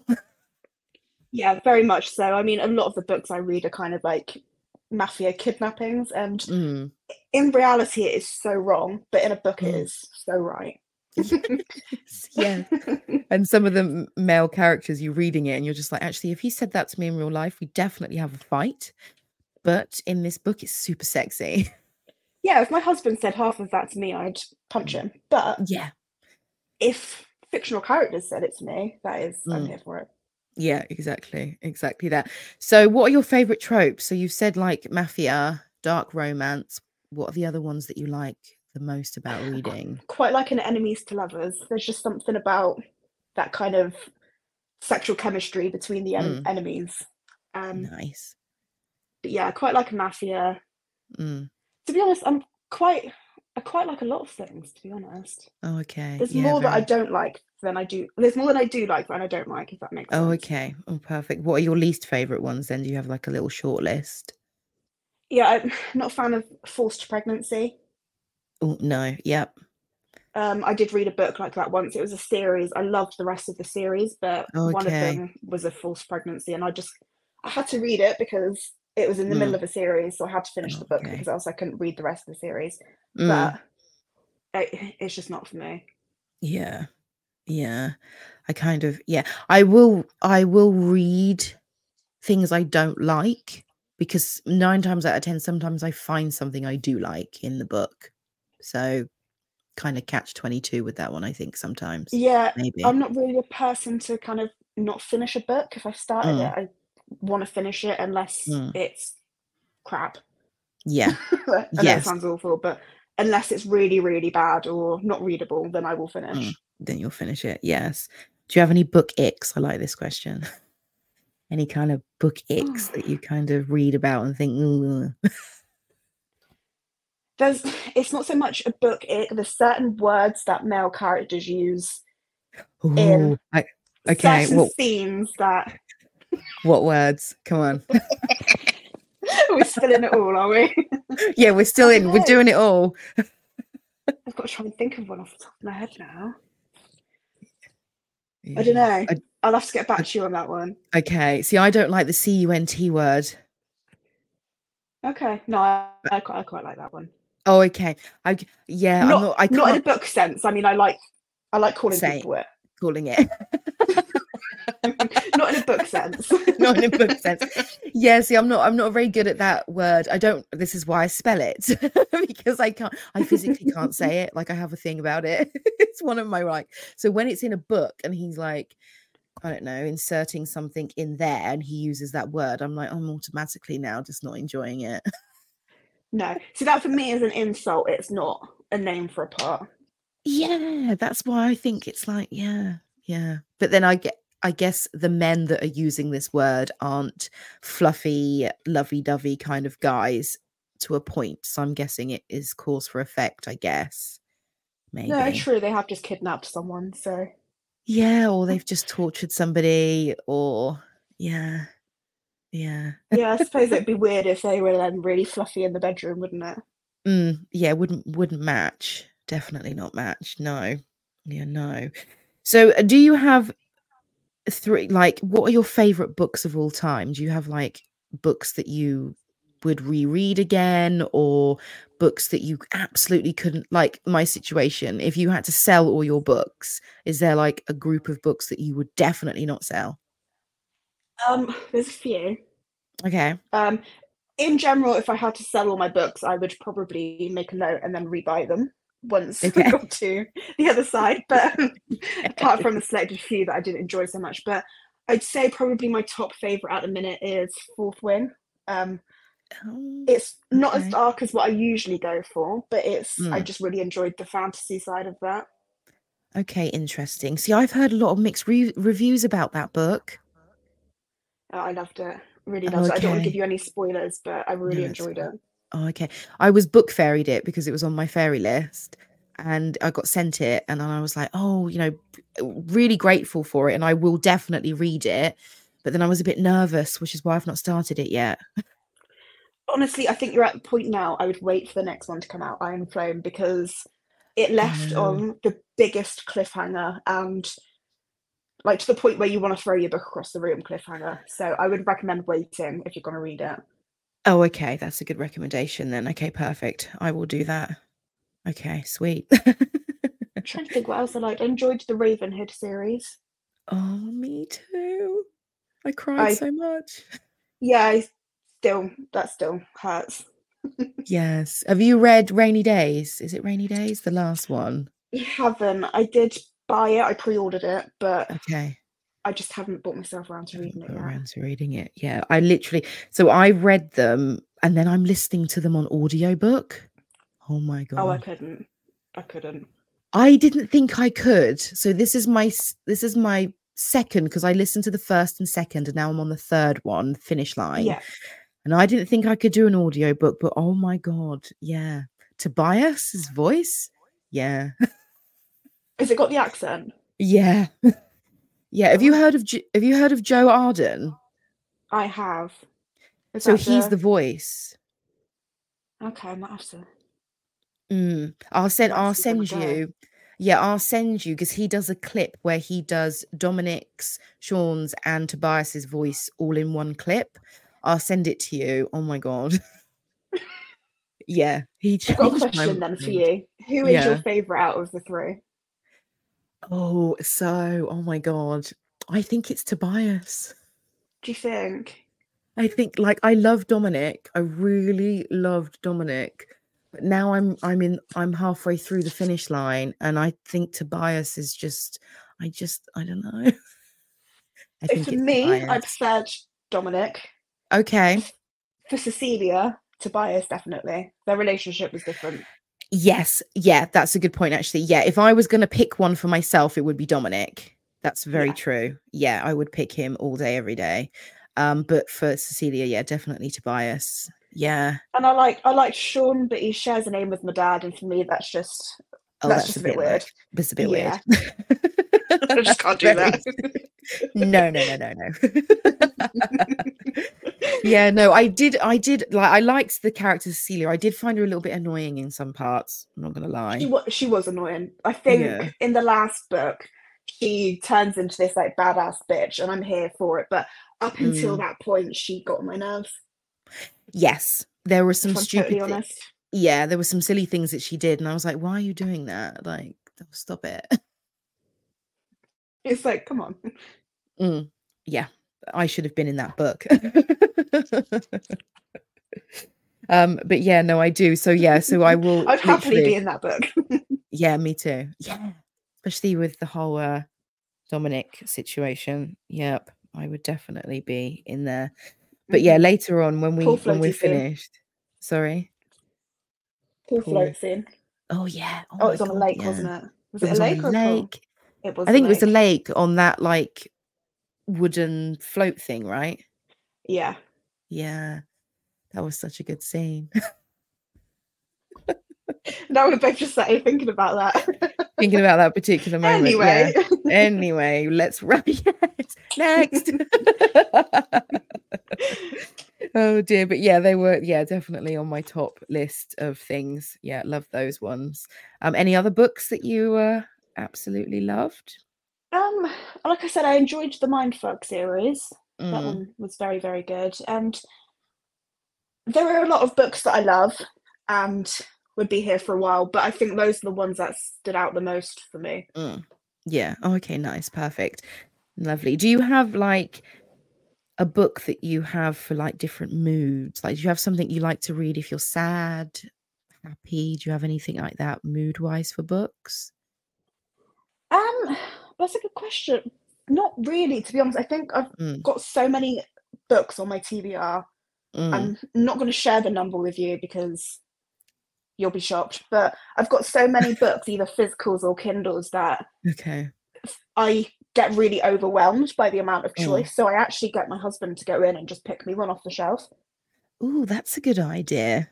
Yeah, very much so. I mean, a lot of the books I read are kind of like mafia kidnappings, and Mm. in reality, it is so wrong, but in a book, it Mm. is so right. [LAUGHS] yeah, [LAUGHS] and some of the male characters you're reading it, and you're just like, actually, if he said that to me in real life, we definitely have a fight. But in this book, it's super sexy. yeah, if my husband said half of that to me, I'd punch him. But yeah, if fictional characters said it to me, that is, I'm Mm. here for it. yeah, exactly, exactly that. So, what are your favorite tropes? So, you've said like mafia, dark romance. What are the other ones that you like the most about [LAUGHS] reading? Quite like an enemies to lovers. There's just something about that kind of sexual chemistry between the en- Mm. enemies. Um, Nice. but yeah, quite like a mafia. Mm. To be honest, I'm quite I quite like a lot of things, to be honest. Oh, okay. There's yeah, more that I don't like than I do. There's more than I do like than I don't like, if that makes Oh, sense. okay. Oh, perfect. What are your least favorite ones then? Do you have like a little short list? Yeah, I'm not a fan of forced pregnancy. Oh, no. Yep. Um, I did read a book like that once. It was a series. I loved the rest of the series, but one of them was a false pregnancy, and I just I had to read it because it was in the Mm. middle of a series, so I had to finish the book because else I couldn't read the rest of the series. Mm. But it, it's just not for me. Yeah. Yeah. I kind of yeah. I will I will read things I don't like because nine times out of ten, sometimes I find something I do like in the book. So kind of catch 22 with that one, I think sometimes. Yeah, Maybe. I'm not really a person to kind of not finish a book. If I started Mm. it, I want to finish it unless Mm. it's crap. Yeah. [LAUGHS] I Yes. sounds awful, but unless it's really, really bad or not readable, then I will finish. Mm. Then you'll finish it. Yes. Do you have any book icks? I like this question. [LAUGHS] Any kind of book icks that you kind of read about and think. [LAUGHS] There's it's not so much a book, it there's certain words that male characters use in I, okay. certain What scenes that what words? Come on. [LAUGHS] we're still in it all, are we? [LAUGHS] yeah, we're still in. We're doing it all. I've got to try and think of one off the top of my head now. I don't know. I- I'll have to get back to you on that one. Okay. See, I don't like the C U N T word. Okay. No, I, I, quite, I quite like that one. Oh, okay. I yeah. I'm not, not. I not in a book sense. I mean, I like I like calling Say. people it. calling it. [LAUGHS] not in a book sense. [LAUGHS] not in a book sense. Yeah, see, I'm not I'm not very good at that word. I don't this is why I spell it [LAUGHS] because I can't I physically can't say it. Like I have a thing about it. it's one of my right. so when it's in a book and he's like I don't know, inserting something in there and he uses that word, I'm like, I'm automatically now just not enjoying it. No. See, that for me is an insult. It's not a name for a part. Yeah, that's why I think it's like, yeah, yeah. But then I get I guess the men that are using this word aren't fluffy, lovey-dovey kind of guys to a point. So I'm guessing it is cause for effect, I guess. Maybe. No, true. They have just kidnapped someone. So Yeah, or they've just tortured somebody, or yeah. Yeah. yeah, I suppose it'd be [LAUGHS] weird if they were then really fluffy in the bedroom, wouldn't it? Mm, yeah, wouldn't wouldn't match. Definitely not match. No. Yeah, no. So uh, do you have three like what are your favorite books of all time? Do you have like books that you would reread again or books that you absolutely couldn't like my situation if you had to sell all your books is there like a group of books that you would definitely not sell Um, [SIGHS] there's a few. okay Um, in general, if I had to sell all my books, I would probably make a note and then rebuy them once Okay. we got to the other side. But [LAUGHS] apart from the [LAUGHS] selected few that I didn't enjoy so much, but I'd say probably my top favorite at the minute is Fourth Wing. Um, Oh, it's not Okay. as dark as what I usually go for, but it's I Mm. just really enjoyed the fantasy side of that. okay interesting see i've heard a lot of mixed re- reviews about that book Uh, I loved it. Really loved it. I don't want to give you any spoilers, but I really enjoyed it. Oh, okay. I was book fairied it because it was on my fairy list and I got sent it and then I was like, oh, you know, really grateful for it and I will definitely read it. But then I was a bit nervous, which is why I've not started it yet. honestly, I think you're at the point now. I would wait for the next one to come out, Iron Flame, because it left know. on the biggest cliffhanger and like to the point where you want to throw your book across the room cliffhanger. So I would recommend waiting if you're going to read it. Oh, okay. That's a good recommendation then. Okay, perfect. I will do that. Okay, sweet. [LAUGHS] I'm trying to think what else I liked. I enjoyed the Ravenhood series. oh, me too. I cried I- so much. Yeah, I still that still hurts. [LAUGHS] Yes. Have you read Rainy Days? Is it Rainy Days? The last one. I haven't. I did buy it. I pre-ordered it, but Okay. I just haven't brought myself around to reading it yet. around to reading it. Yeah, I literally. So I read them, and then I'm listening to them on audiobook. Oh my god! Oh, I couldn't. I couldn't. I didn't think I could. So this is my this is my second because I listened to the first and second, and now I'm on the third one, finish line. Yeah. And I didn't think I could do an audiobook, but oh my god, yeah. Tobias's voice, yeah, [LAUGHS] Has it got the accent? yeah, [LAUGHS] yeah. Have you heard of Jo- Have you heard of Joe Arden? I have. Is So he's the voice. Okay, I might have to. Mm. I'll send I'll see if I send you. Yeah, I'll send you because he does a clip where he does Dominic's, Sean's, and Tobias's voice all in one clip. I'll send it to you. Oh my god. [LAUGHS] yeah, he I've got a question then for you. Who is your favourite out of the three? Oh, so oh my god. I think it's Tobias. Do you think? I think like I love Dominic. I really loved Dominic. But now I'm I'm in I'm halfway through the finish line and I think Tobias is just I just I don't know. [LAUGHS] I think for it's me, Tobias. preferred Dominic. Okay. For Cecilia, Tobias definitely. Their relationship was different. Yes, yeah, that's a good point actually. Yeah, if I was going to pick one for myself, it would be Dominic. That's very Yeah. true. Yeah, I would pick him all day every day. Um but for Cecilia, yeah, definitely Tobias. Yeah. And I like I like Sean, but he shares a name with my dad, and for me that's just Oh, That's that's, just a bit weird. That's a bit Yeah. weird. [LAUGHS] I just can't do [LAUGHS] that. [LAUGHS] no, no, no, no, no. Yeah, no, I did I did like I liked the character Cecilia. I did find her a little bit annoying in some parts. I'm not gonna she lie. was she was annoying. I think Yeah. in the last book, she turns into this like badass bitch, and I'm here for it. But up until Mm. that point, she got on my nerves. Yes. There were some stupid totally thi- yeah, there were some silly things that she did, and I was like, why are you doing that? Like, stop it. It's like, come on. [LAUGHS] Mm, yeah, I should have been in that book. [LAUGHS] um, but yeah, no, I do. So yeah, so I will [LAUGHS] I'd happily be in that book. [LAUGHS] Yeah, me too. Yeah. Especially with the whole uh Dominic situation. Yep. I would definitely be in there. But yeah, Mhm. later on when we when we're scene. finished. Sorry. Pool Pool. float scene. Oh yeah. Oh, my it's on a lake, yeah. wasn't it? Was It it, was a lake a or a pool? lake. It was. I think it was a lake. lake on that like wooden float thing, right? Yeah. Yeah. That was such a good scene. [LAUGHS] Now we're both just here thinking about that. [LAUGHS] Thinking about that particular moment. anyway, Yeah. Anyway, [LAUGHS] let's run. Yes. Next. oh dear. But yeah, they were, yeah, definitely on my top list of things. Yeah, love those ones. Um, any other books that you uh absolutely loved? Um, like I said, I enjoyed the Mindfuck series. That Mm, one was very, very good. And there are a lot of books that I love and would be here for a while, but I think those are the ones that stood out the most for me. mm. Yeah. Oh, okay, nice. Perfect. Lovely. Do you have like a book that you have for like different moods? Like, do you have something you like to read if you're sad, happy? Do you have anything like that mood wise for books? Um, that's a good question. Not really, to be honest. I think I've Mm, got so many books on my TBR. mm. I'm not going to share the number with you because you'll be shocked. But I've got so many [LAUGHS] books, either physicals or Kindles, that Okay. I get really overwhelmed by the amount of Mm. choice. So I actually get my husband to go in and just pick me one off the shelf. Ooh, that's a good idea.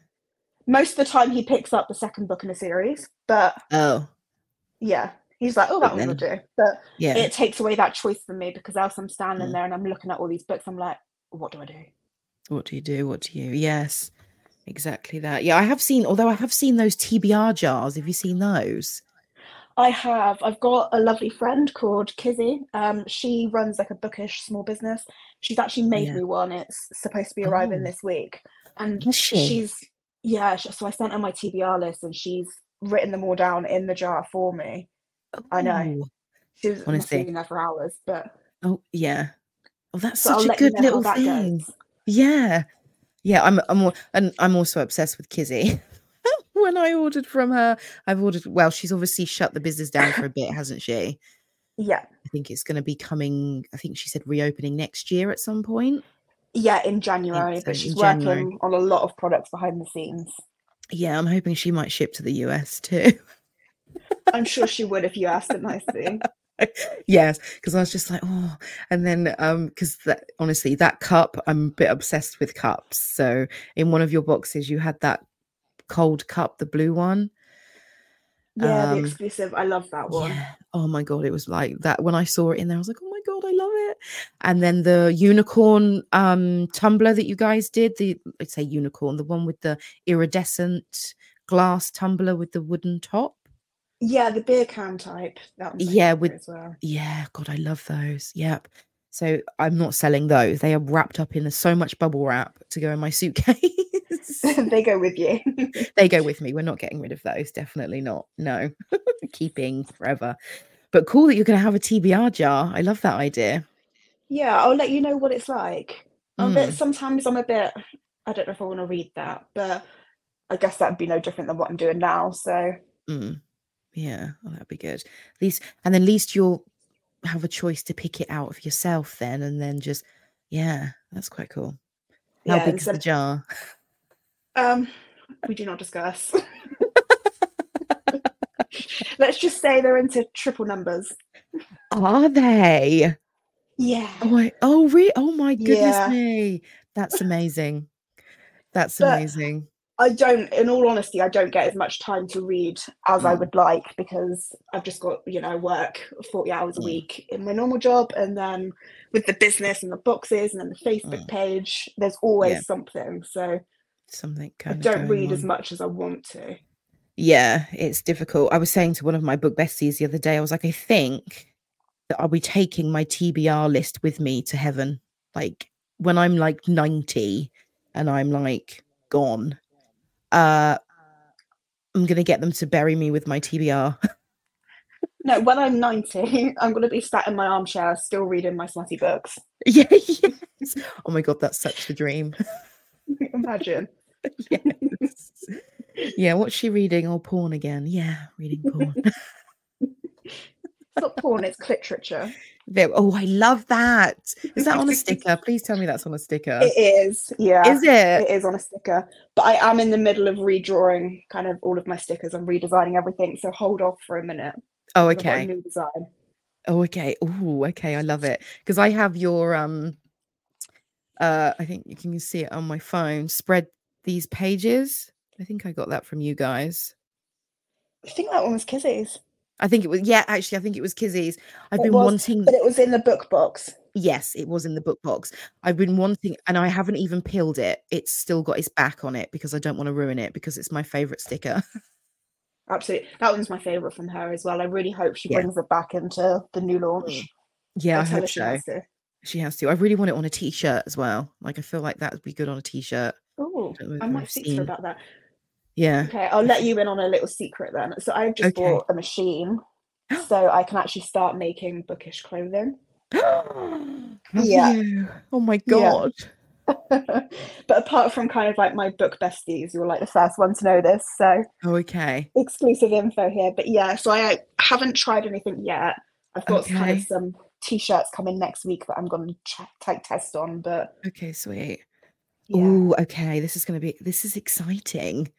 Most of the time, he picks up the second book in a series, but Oh, yeah, he's like, "Oh, that one will do." But yeah. it takes away that choice from me because else I'm standing Mm. there and I'm looking at all these books. I'm like, "What do I do?" What do you do? What do you? Yes, exactly that. Yeah, I have seen, although I have seen those TBR jars. Have you seen those? I have. I've got a lovely friend called Kizzy. Um, she runs like a bookish small business. She's actually made Yeah. me one. It's supposed to be arriving Oh. this week, and she? she's yeah. So I sent her my TBR list, and she's written them all down in the jar for me. I know. She was Honestly. been there for hours, but Oh, yeah. Oh, that's so I'll such a let you good know little thing. goes. Yeah. Yeah, I'm I'm and I'm also obsessed with Kizzy. [LAUGHS] when I ordered from her, I've ordered well, she's obviously shut the business down for a bit, [LAUGHS] hasn't she? Yeah, I think it's going to be coming, I think she said reopening next year at some point. yeah, in January, so, but um, she's in working January. on a lot of products behind the scenes. Yeah, I'm hoping she might ship to the US too. [LAUGHS] I'm sure she would if you asked her nicely. [LAUGHS] yes, because I was just like, oh, and then um, because that honestly, that cup, I'm a bit obsessed with cups. So in one of your boxes, you had that cold cup, the blue one. Yeah, the Um, exclusive. I love that one. Yeah. Oh my god, it was like that when I saw it in there. I was like, oh my god, I love it. And then the unicorn um tumbler that you guys did, the I'd say unicorn, the one with the iridescent glass tumbler with the wooden top. Yeah, the beer can type. That Yeah, with- as well. Yeah, God, I love those. Yep. So I'm not selling those. They are wrapped up in so much bubble wrap to go in my suitcase. [LAUGHS] they go with you. [LAUGHS] they go with me. We're not getting rid of those. Definitely not. No, [LAUGHS] keeping forever. but cool that you're going to have a TBR jar. I love that idea. Yeah, I'll let you know what it's like. I'm bit, Mm, sometimes I'm a bit, I don't know if I want to read that, but I guess that'd be no different than what I'm doing now. So mm. Yeah, oh, that'd be good. At least, and at least you'll have a choice to pick it out of yourself then, and then just, yeah, that's quite cool. How yeah, big's the jar? um, we do not discuss. [LAUGHS] [LAUGHS] Let's just say they're into triple numbers. Are they? Yeah. Oh, my, oh, re- oh my goodness Yeah. me. That's amazing. That's But amazing. I don't, in all honesty, I don't get as much time to read as I Mm, would like because I've just got, you know, work 40 hours a mm, week in my normal job. And then with the business and the boxes and then the Facebook mm. page, there's Yeah, always something. So something I of don't read as much as I want to. Yeah, it's difficult. I was saying to one of my book besties the other day, I was like, I think that I'll be taking my TBR list with me to heaven. Like when I'm like 90 and I'm like gone, uh, I'm gonna get them to bury me with my TBR. [LAUGHS] No, when I'm 90, [LAUGHS] I'm going to be sat in my armchair still reading my smutty books. [LAUGHS] yeah, yes. Oh my god, that's such the dream. Imagine. yes. Yeah, what's she reading? Oh, porn again. Yeah, reading porn. It's not porn, it's literature. There. Oh, I love that. Is that on a [LAUGHS] sticker? Please tell me that's on a sticker. It is, yeah. Is it? It is on a sticker, but I am in the middle of redrawing kind of all of my stickers. I'm redesigning everything, so hold off for a minute Oh, because I've got a okay. new design. Oh, okay. Oh, okay. I love it because I have your um. Uh, I think you can see it on my phone. Spread these pages. I think I got that from you guys. I think that one was Kizzy's. I think it was. Yeah, actually, I think it was Kizzy's. I've It been was, wanting. but it was in the book box. Yes, it was in the book box. I've been wanting, and I haven't even peeled it. It's still got its back on it because I don't want to ruin it because it's my favorite sticker. [LAUGHS] Absolutely, that one's my favorite from her as well. I really hope she Yeah. brings it back into the new Mm. launch. Yeah, I I hope her she so. has to. She has to. I really want it on a t-shirt as well. Like I feel like that would be good on a t-shirt. Oh, don't I might I've speak to her about that. Yeah. Okay, I'll let you in on a little secret then. So I've just Okay. bought a machine [GASPS] so I can actually start making bookish clothing. [GASPS] Yeah. you? Oh my Yeah. god. [LAUGHS] but apart from kind of like my book besties, you're like the first one to know this. So Oh, okay. exclusive info here. But yeah, so I haven't tried anything yet. I've got kind of some t-shirts coming next week that I'm going to ch- take test on. But Okay, sweet. yeah, Oh, okay. This is gonna be this is exciting.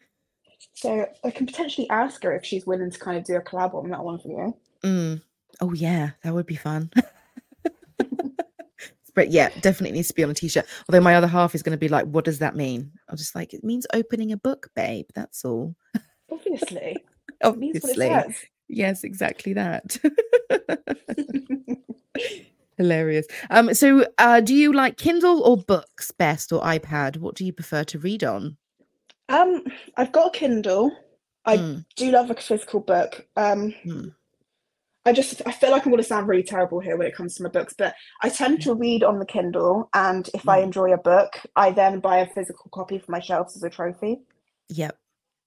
So I can potentially ask her if she's willing to kind of do a collab on that one for you. Mm. Oh yeah, that would be fun. [LAUGHS] but yeah, definitely needs to be on a t-shirt. Although my other half is gonna be like, what does that mean? I'm just like, it means opening a book, babe. That's all. Obviously, [LAUGHS] it means what Obviously. Yes, exactly that. [LAUGHS] Hilarious. Um, so uh do you like Kindle or books best or iPad? What do you prefer to read on? Um, I've got a Kindle. I Mm, do love a physical book. Um, mm, I just I feel like I'm going to sound really terrible here when it comes to my books, but I tend to read on the Kindle, and if I Mm. enjoy a book, I then buy a physical copy for my shelves as a trophy. Yep.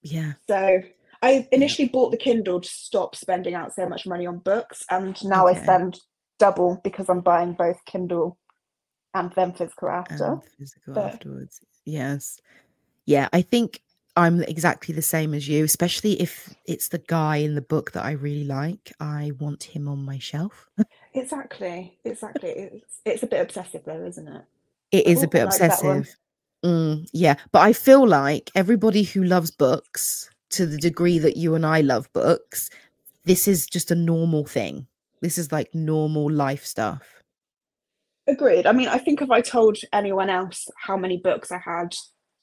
Yeah. So I initially bought the Kindle to stop spending out so much money on books, and now Okay. I spend double because I'm buying both Kindle and then physical after. And physical But afterwards. Yes. Yeah, I think I'm exactly the same as you, especially if it's the guy in the book that I really like. I want him on my shelf. [LAUGHS] exactly, exactly, it's it's a bit obsessive though, isn't it? It is is a bit like obsessive. Mm, yeah, but I feel like everybody who loves books to the degree that you and I love books, this is just a normal thing. This is like normal life stuff. Agreed. I mean, I think if I told anyone else how many books I had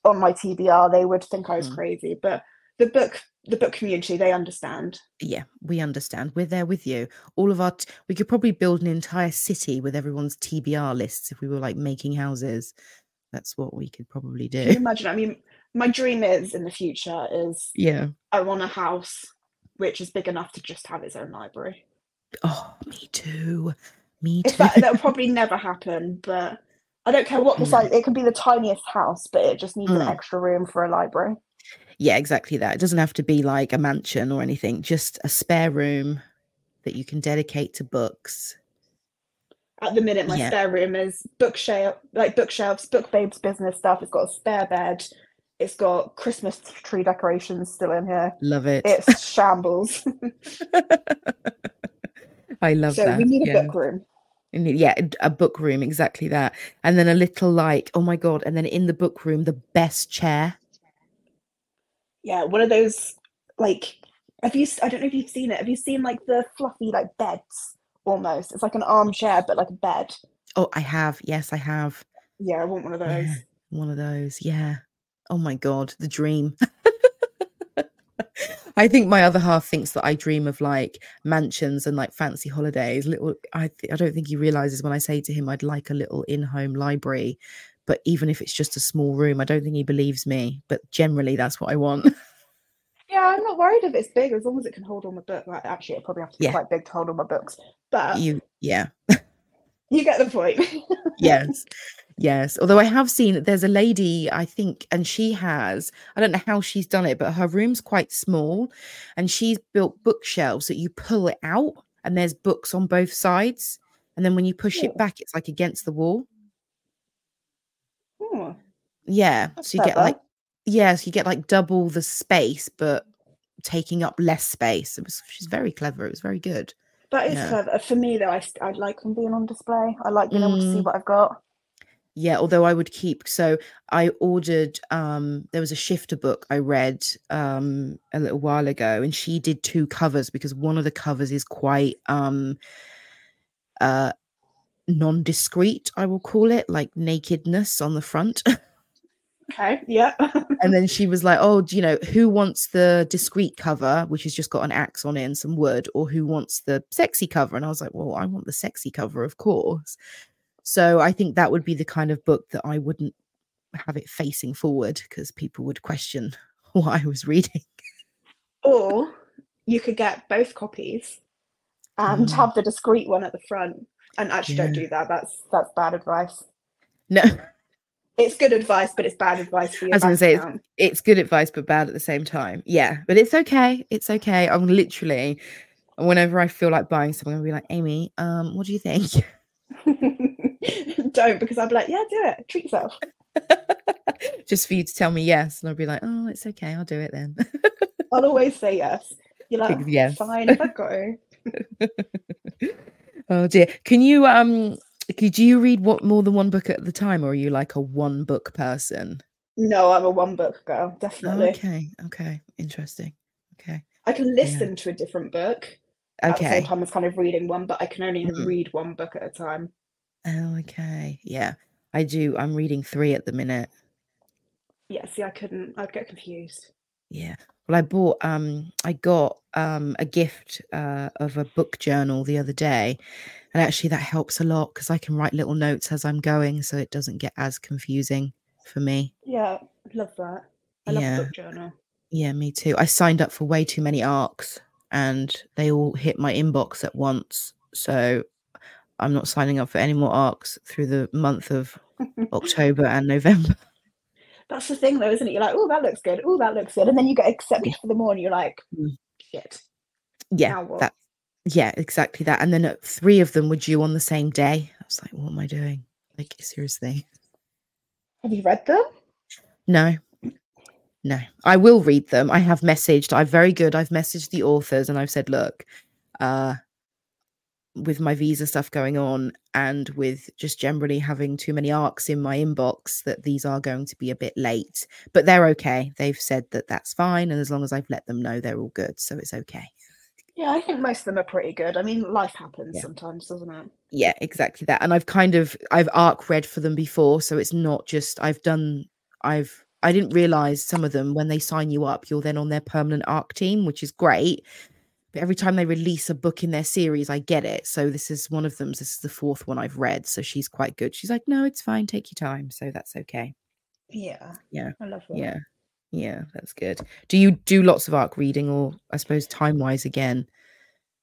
on my TBR, they would think I was Mm. crazy. But the book, the book community, they understand. Yeah, we understand. We're there with you. All of our, t- we could probably build an entire city with everyone's TBR lists if we were like making houses. That's what we could probably Can you do. imagine? I mean, my dream is in the future is Yeah. I want a house which is big enough to just have its own library. Oh, me too. Me too. that [LAUGHS] that'll probably never happen, but I don't care what the Mm. size. It can be the tiniest house, but it just needs an Mm. extra room for a library. Yeah, exactly that. It doesn't have to be like a mansion or anything, just a spare room that you can dedicate to books. At the minute, my Yeah. spare room is bookshelf, like bookshelves, book babes business stuff. It's got a spare bed. It's got Christmas tree decorations still in here. Love it. It's shambles. [LAUGHS] I love it. so that. we need a yeah. book room. Yeah, a- a book room, exactly that. And then a little like, oh my god, and then in the book room, the best chair. Yeah, one of those like have you i don't know if you've seen it. Have you seen like the fluffy like beds almost? It's like an armchair but like a bed. Oh, I have. Yes, I have. Yeah, I want one of those. Yeah, one of those. Yeah. Oh my god, the dream. [LAUGHS] I think my other half thinks that I dream of like mansions and like fancy holidays. Little, I th- I don't think he realizes when I say to him I'd like a little in-home library, but even if it's just a small room, I don't think he believes me. But generally, that's what I want. Yeah, I'm not worried if it's big as long as it can hold all my books. Like, actually, it probably have to be Yeah. quite big to hold all my books. But you, yeah, [LAUGHS] you, get the point. yes, yes. Although I have seen that there's a lady, I think, and she has. I don't know how she's done it, but her room's quite small, and she's built bookshelves that you pull it out, and there's books on both sides, and then when you push Yeah. it back, it's like against the wall. Hmm, Yeah, that's so you get like, yes, you get like double the space, but taking up less space. It was, she's very clever. It was very good. That is Yeah. clever. For me, though, I, I like them being on display. I like being able to see Mm. what I've got. Yeah, although I would keep so I ordered um there was a shifter book I read um a little while ago and she did two covers because one of the covers is quite um uh non-discreet I will call it like nakedness on the front. [LAUGHS] Okay, yeah. and then [LAUGHS] she was like oh do you know who wants the discreet cover which has just got an axe on it and some wood or who wants the sexy cover? And I was like well I want the sexy cover of course so I think that would be the kind of book that I wouldn't have it facing forward because people would question [LAUGHS] what I was reading. or you could get both copies and Mm. have the discreet one at the front. And actually, don't do that. That's that's bad advice. No, It's good advice, but it's bad advice for your I was gonna say, it's- it's good advice, but bad at the same time. Yeah, but it's okay. It's okay. I'm literally, whenever I feel like buying something, I'll be like, Aimee, um, what do you think? [LAUGHS] [LAUGHS] don't because I'd be like, yeah, do it. Treat yourself. [LAUGHS] Just for you to tell me yes. And I'll be like, oh, it's okay. I'll do it then. [LAUGHS] I'll always say yes. You're like, yes. fine if I go. oh dear. Can you, um, could you read what more than one book at the time or are you like a one book person? No, I'm a one book girl, Oh, definitely. okay. Okay. Interesting. Okay. I can listen to a different book at the same Okay. time as kind of reading one, but I can only Mm. read one book at a time. Oh, okay. Yeah, I do. I'm reading three at the minute. Yeah, see, I couldn't, I'd get confused. Yeah. Well, I bought um I got um a gift uh of a book journal the other day. And actually that helps a lot because I can write little notes as I'm going so it doesn't get as confusing for me. Yeah, love that. I love Yeah. a book journal. Yeah, me too. I signed up for way too many arcs and they all hit my inbox at once. So I'm not signing up for any more arcs through the month of October and November. [LAUGHS] That's the thing, though, isn't it? You're like, oh, that looks good. Oh, that looks good. And then you get accepted for the more, and you're like, Mm. shit. Yeah, that yeah, exactly that. And then three of them were due on the same day. I was like, what am I doing? Like, seriously? Have you read them? No. No. I will read them. I have messaged, I'm very good. I've messaged the authors and I've said, look, uh with my visa stuff going on and with just generally having too many arcs in my inbox that these are going to be a bit late but they're okay they've said that that's fine and as long as i've let them know they're all good so it's okay Yeah, I think most of them are pretty good. I mean, life happens Yeah. sometimes, doesn't it? yeah exactly that and i've kind of i've arc read for them before so it's not just i've done i've i didn't realize some of them when they sign you up you're then on their permanent arc team which is great but every time they release a book in their series i get it. So this is one of them. This is the fourth one i've read. So she's quite good. She's like no it's fine. Take your time. So that's okay. Yeah. Yeah, I love that. yeah. Yeah that's good. Do you do lots of arc reading or i suppose time wise again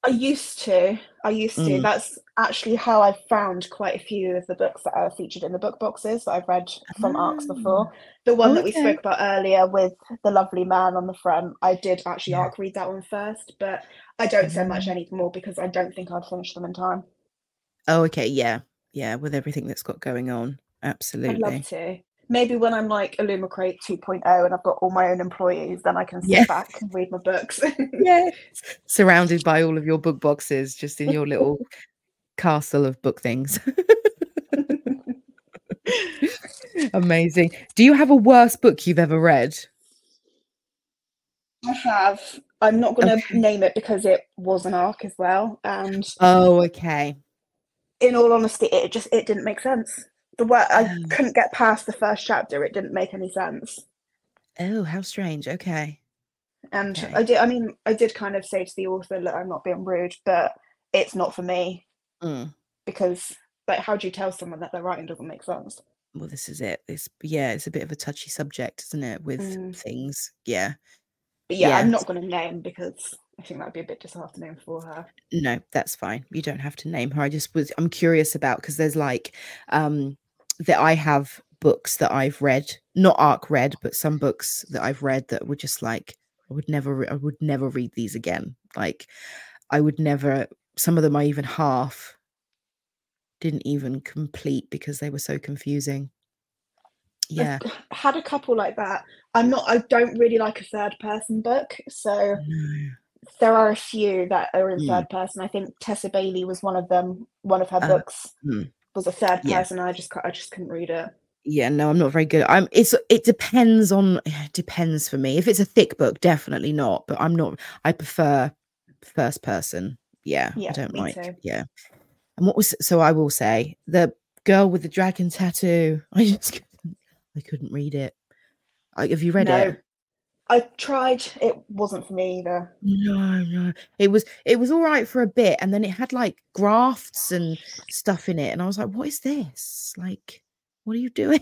I used to. I used to. Mm. That's actually how I've found quite a few of the books that are featured in the book boxes that I've read from ARCs Ah. before. The one that we spoke about earlier with the lovely man on the front, I did actually Yeah. ARC read that one first, but I don't so much Ah. anymore because I don't think I'd finish them in time. Oh, okay. Yeah. Yeah. With everything that's got going on. I'd Absolutely. love to. Maybe when I'm like Illumicrate 2.0 and I've got all my own employees, then I can sit Yeah. back and read my books. [LAUGHS] Yes. Surrounded by all of your book boxes, just in your little [LAUGHS] castle of book things. [LAUGHS] Amazing. Do you have a worst book you've ever read? I have. I'm not going to Okay. name it because it was an arc as well. And Oh, okay. in all honesty, it just it didn't make sense. The way I Oh. couldn't get past the first chapter. It didn't make any sense. Oh, how strange. Okay. And Okay. I did. I mean, I did kind of say to the author, "Look, I'm not being rude, but it's not for me Mm. because, like, how do you tell someone that their writing doesn't make sense?" Well, this is it. This, yeah, it's a bit of a touchy subject, isn't it? With Mm. things. Yeah. But yeah, I'm not going to name because I think that'd be a bit disheartening for her. No, that's fine. You don't have to name her. I just was I'm curious about because there's like um that I have books that I've read, not arc read, but some books that I've read that were just like I would never re- I would never read these again. Like I would never some of them I even half didn't even complete because they were so confusing. Yeah. I've had a couple like that. I'm not. I don't really like a third person book, so No. There are a few that are in Mm. third person. I think Tessa Bailey was one of them. One of her Uh, books mm. was a third Yeah. person. I just I just couldn't read it. yeah no i'm not very good i'm it's it depends on it depends for me if it's a thick book definitely not but i'm not i prefer first person yeah, Yeah, i don't like yeah and what was so i will say the girl with the dragon tattoo [LAUGHS] i just i couldn't read it I, have you read no, it I tried. It wasn't for me either. no no it was it was all right for a bit and then it had like grafts and stuff in it and i was like what is this like what are you doing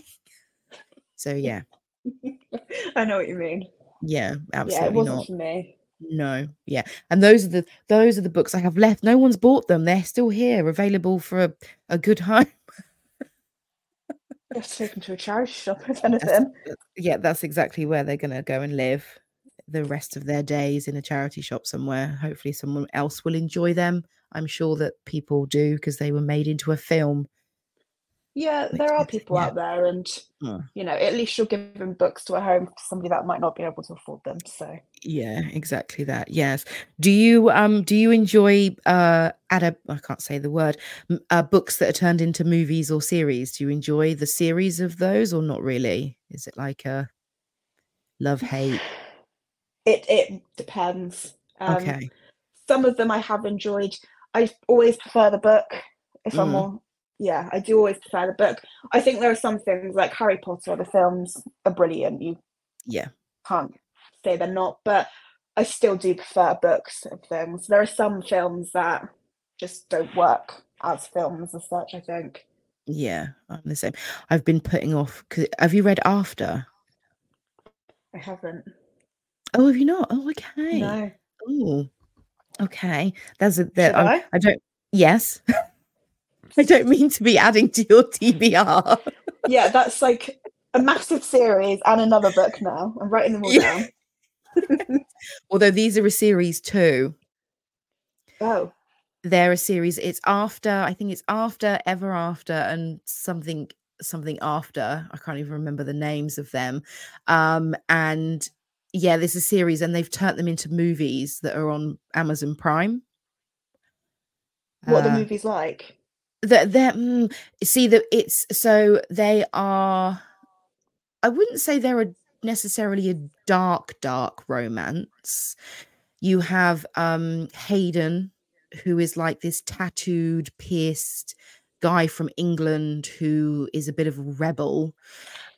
[LAUGHS] so yeah [LAUGHS] I know what you mean. yeah yeah, absolutely it wasn't not for me. No, yeah, and those are the those are the books I have left. No one's bought them; they're still here, available for a, a good [LAUGHS] home. Just take them to a charity shop [LAUGHS] if That's, anything. Uh, yeah, that's exactly where they're going to go and live the rest of their days in a charity shop somewhere. Hopefully, someone else will enjoy them. I'm sure that people do because they were made into a film. Yeah, there are people yeah. out there, and you know, at least you're giving books to a home to somebody that might not be able to afford them. So Yeah, exactly that. Yes. Do you um do you enjoy uh ad I can't say the word uh, books that are turned into movies or series? Do you enjoy the series of those or not really? Is it like a love hate? [SIGHS] it it depends. Um, Okay. Some of them I have enjoyed. I always prefer the book. If I'm Mm. more, yeah, I do always prefer the book. I think there are some things like Harry Potter. The films are brilliant. You Yeah. can't say they're not, but I still do prefer books of things. There are some films that just don't work as films as such. I think. Yeah, I'm the same. I've been putting off. 'cause- Have you read After? I haven't. Oh, have you not? Oh, okay. No. Oh, okay. That's a that I, I? I don't. Yes. [LAUGHS] I don't mean to be adding to your TBR. Yeah, that's like a massive series and another book now. I'm writing them all Yeah. down. [LAUGHS] Although these are a series too. Oh, They're a series. It's after. I think it's after, ever after, and something something after. I can't even remember the names of them. Um, and yeah, there's a series, and they've turned them into movies that are on Amazon Prime. what are Uh, the movies like? They're, they're mm, see that it's so they are i wouldn't say they're a, necessarily a dark dark romance you have um Hardin who is like this tattooed pierced guy from england who is a bit of a rebel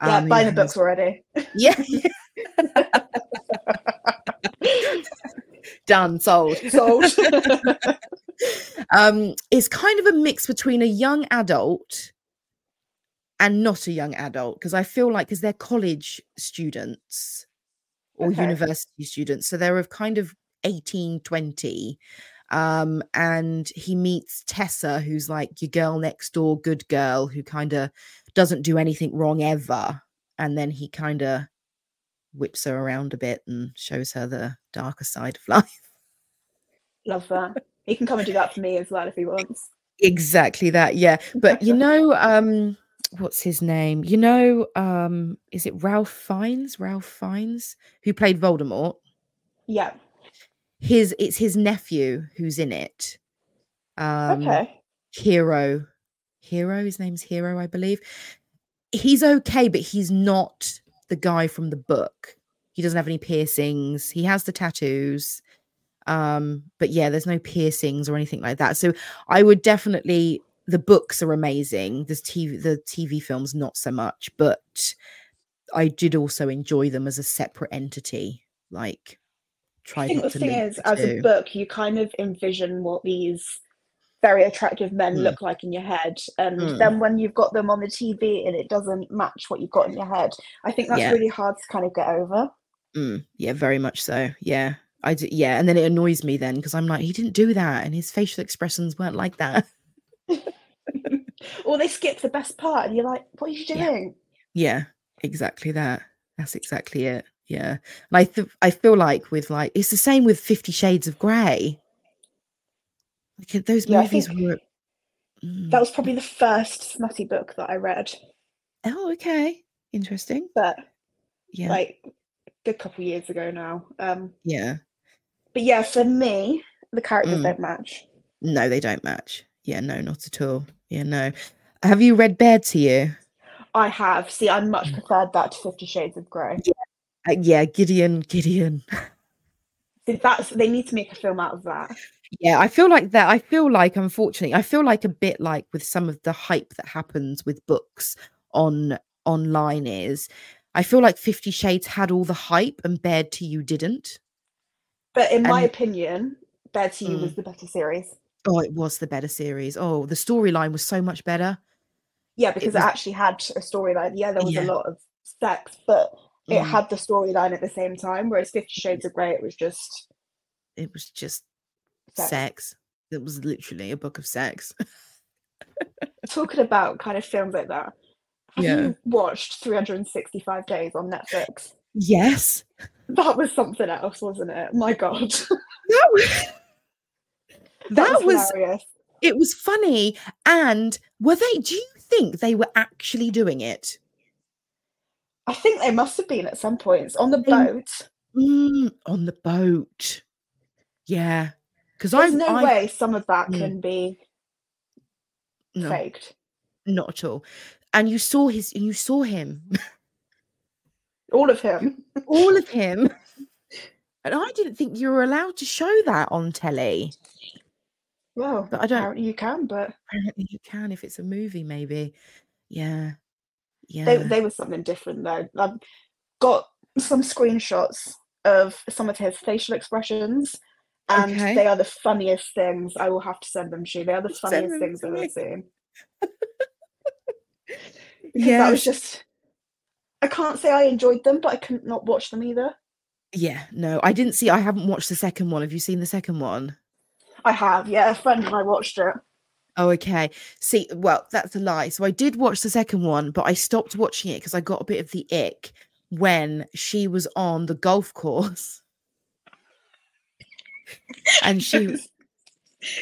Yeah, um, buying the books already. [LAUGHS] yeah [LAUGHS] done sold Sold. [LAUGHS] um, is kind of a mix between a young adult and not a young adult because I feel like because they're college students or Okay. university students, so they're of kind of 18, 20. Um, and he meets Tessa, who's like your girl next door, good girl, who kind of doesn't do anything wrong ever. And then he kind of whips her around a bit and shows her the darker side of [LAUGHS] life. Love that. He can come and do that for me as well if he wants. Exactly that, yeah. But you [LAUGHS] know, um, what's his name? You know, um, is it Ralph Fiennes? Ralph Fiennes, who played Voldemort. Yeah. His it's his nephew who's in it. Um, Okay. Hero, Hero. His name's Hero, I believe. He's okay, but he's not the guy from the book. He doesn't have any piercings. He has the tattoos. Um, but yeah, there's no piercings or anything like that. So I would definitely the books are amazing. There's TV the TV films not so much, but I did also enjoy them as a separate entity. Like try I think the to thing is, the as a book, you kind of envision what these very attractive men Mm. look like in your head. And Mm. then when you've got them on the TV and it doesn't match what you've got in your head, I think that's Yeah. really hard to kind of get over. Mm, yeah, very much so. Yeah. I do, yeah, and then it annoys me then because I'm like, he didn't do that, and his facial expressions weren't like that. [LAUGHS] or they skip the best part and you're like, what are you doing? Yeah, exactly that. That's exactly it. Yeah, and I th- I feel like with like it's the same with Fifty Shades of Grey. Like those Yeah, movies were. Mm. that was probably the first smutty book that I read, Oh, okay, interesting. but Yeah, like a good couple years ago now. Um, yeah. But yeah, for me, the characters Mm. don't match. No, they don't match. Yeah, no, not at all. Yeah, no. Have you read Bared to You? I have. See, I much Mm. preferred that to Fifty Shades of Grey. Uh, yeah, Gideon, Gideon. See, that's they need to make a film out of that. Yeah, I feel like that. I feel like, unfortunately, I feel like a bit like with some of the hype that happens with books on online is I feel like Fifty Shades had all the hype and Bared to You didn't. But in my And- opinion, Bared to You Mm. was the better series. Oh, it was the better series. Oh, the storyline was so much better. Yeah, because it, was- actually had a storyline. Yeah, there was Yeah. a lot of sex, but it Mm, had the storyline at the same time. Whereas Fifty Shades of Grey, it was just it was just sex. sex. It was literally a book of sex. Talking about kind of films like that. Have Yeah. you watched 365 Days on Netflix? Yes. That was something else, wasn't it? My God. [LAUGHS] That was, that was hilarious. it was funny. And were they do you think they were actually doing it? I think they must have been at some points on the boat. Mm, on the boat. Yeah. Because I There's no I, way some of that Mm. can be no, faked. not at all. And you saw his you saw him. [LAUGHS] All of him. all of him. [LAUGHS] And I didn't think you were allowed to show that on telly. Well, But I don't- apparently you can, but Apparently you can if it's a movie, maybe. Yeah. Yeah. they, they were something different though. I've got some screenshots of some of his facial expressions, and Okay. they are the funniest things. I will have to send them to you. They are the funniest things I've ever seen. [LAUGHS] Because that was just. I can't say I enjoyed them, but I couldn't not watch them either. yeah, no, I didn't see I haven't watched the second one. Have you seen the second one? I have, yeah. A friend and I watched it. Oh, okay. See, well, that's a lie. So I did watch the second one, but I stopped watching it because I got a bit of the ick when she was on the golf course. [LAUGHS] and she was,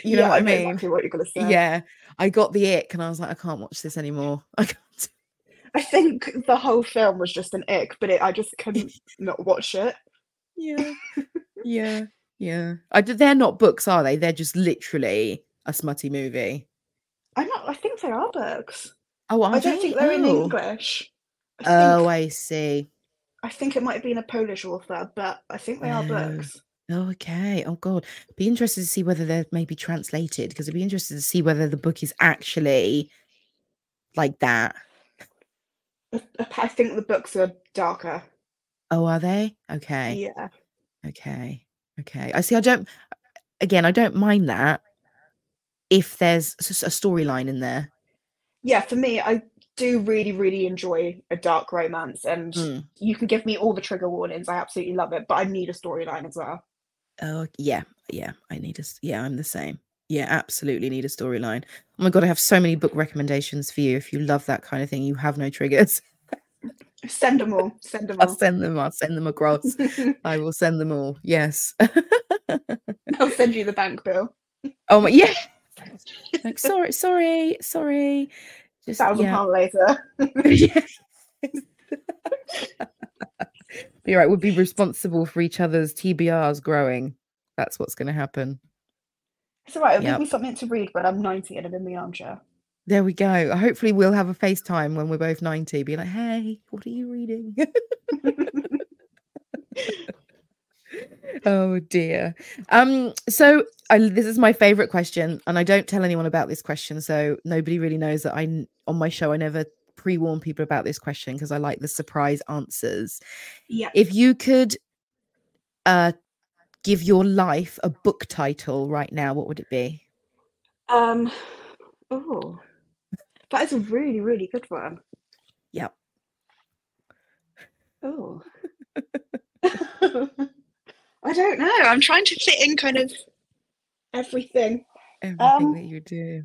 you know Yeah, what I mean? Exactly what you're gonna say. Yeah. I got the ick and I was like, I can't watch this anymore. [LAUGHS] I can't. I think the whole film was just an ick, but it, I just couldn't [LAUGHS] not watch it. Yeah. [LAUGHS] yeah. Yeah. I they're not books, are they? They're just literally a smutty movie. I not. I think they are books. Oh, are I don't think they're in Oh. English. I Oh, I see. I think it might have been a Polish author, but I think they are Oh. books. Oh, okay. Oh, God. Be interested to see whether they're maybe translated because I'd be interested to see whether the book is actually like that. I- think the books are darker. Oh, are they? Okay. Yeah. Okay. Okay. I see. I don't, again, I don't mind that if there's a storyline in there. Yeah, for me, I do really, really enjoy a dark romance, and Mm. you can give me all the trigger warnings. I absolutely love it, but I need a storyline as well. Oh, yeah. yeah, I need a yeah, I'm the same. Yeah, absolutely need a storyline. Oh my god, I have so many book recommendations for you. If you love that kind of thing, you have no triggers. [LAUGHS] Send them all. Send them I'll all. send them. I'll send them across. [LAUGHS] I will send them all. Yes. [LAUGHS] I'll send you the bank bill. oh my yeah. Like sorry, sorry, sorry. Just Thousand yeah. pound later. Yeah. You're right. We'll be responsible for each other's TBRs growing. That's what's going to happen. It's all right. It'll Yep. give me something to read when I'm 90 and I'm in the armchair. There we go. Hopefully, we'll have a FaceTime when we're both 90. Be like, hey, what are you reading? [LAUGHS] oh dear. Um, so I, this is my favorite question, and I don't tell anyone about this question, so nobody really knows that i on my show I never pre-warn people about this question because I like the surprise answers. Yeah. If you could uh give your life a book title right now, what would it be? Um. Oh, that is a really, really good one. Yep. Oh. [LAUGHS] I don't know. I'm trying to fit in kind of everything. Everything Um, that you do.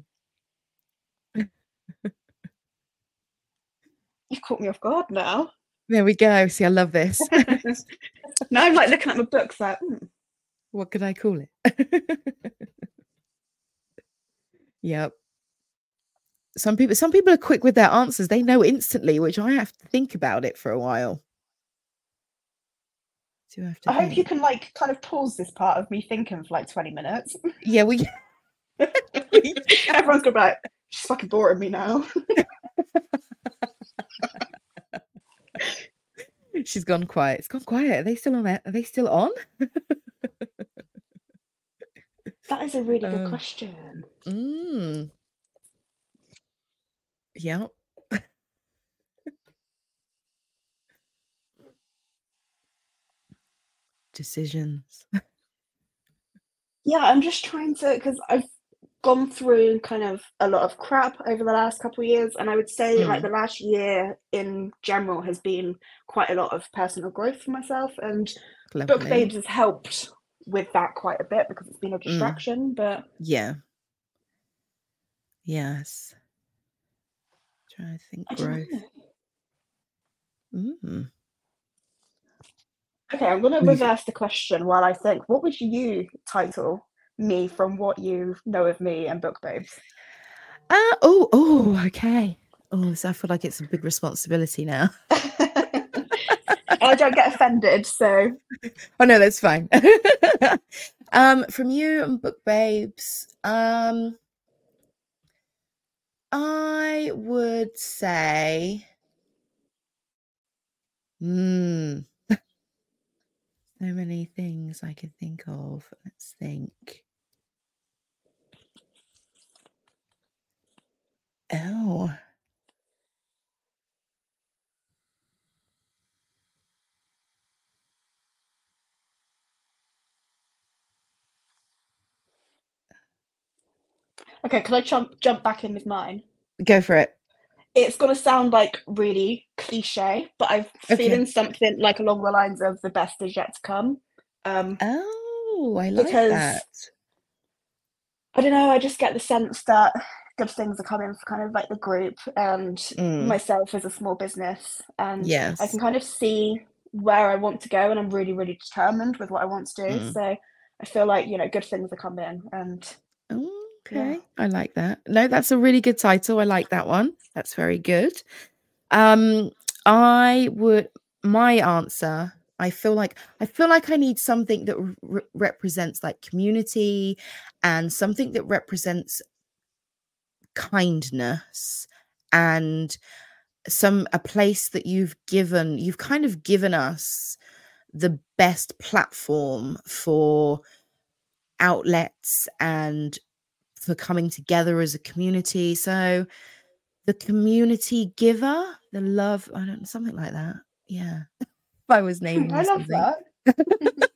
You've caught me off guard now. There we go. See, I love this. [LAUGHS] now I'm like looking at my books like, hmm, what could I call it? yep. Some people some people are quick with their answers. They know instantly, which I have to think about it for a while. Do I have to I hope you can like kind of pause this part of me thinking for like 20 minutes. Yeah, we [LAUGHS] Everyone's gonna be like, she's fucking boring me now. [LAUGHS] she's gone quiet. It's gone quiet. Are they still on? Are they still on? [LAUGHS] That is a really good Oh. question. Mm. Yep. Decisions. Yeah, I'm just trying to because I've gone through kind of a lot of crap over the last couple of years, and I would say like Mm. the last year in general has been quite a lot of personal growth for myself, and Book Lovely. Babes has helped with that quite a bit because it's been a distraction. But Yeah. Yes. Trying to think I growth. Mm. Okay, I'm gonna reverse the question while I think. What would you title me from what you know of me and Book Babes? Ah, oh, oh, okay. Oh, so I feel like it's a big responsibility now. [LAUGHS] I don't get offended, so [LAUGHS] Oh no, that's fine. [LAUGHS] um, from you and Book Babes, um, I would say, hmm, [LAUGHS] so many things I could think of. Let's think. Oh, okay. Can I jump jump back in with mine? go for it. It's gonna sound like really cliche, but I'm Okay. feeling something like along the lines of the best is yet to come. Um, Oh, I like Because that. I don't know. I just get the sense that good things are coming for kind of like the group and Mm, myself as a small business, and yes. I can kind of see where I want to go, and I'm really, really determined with what I want to do. Mm. So I feel like you know, good things are coming, and Okay, I like that. No, that's a really good title. I like that one. That's very good. Um, I would my answer. I feel like I feel like I need something that re- represents like community and something that represents kindness and some a place that you've given you've kind of given us the best platform for outlets and for coming together as a community. So the community giver, the love, I don't know, something like that. Yeah. if [LAUGHS] I was naming I love that. [LAUGHS]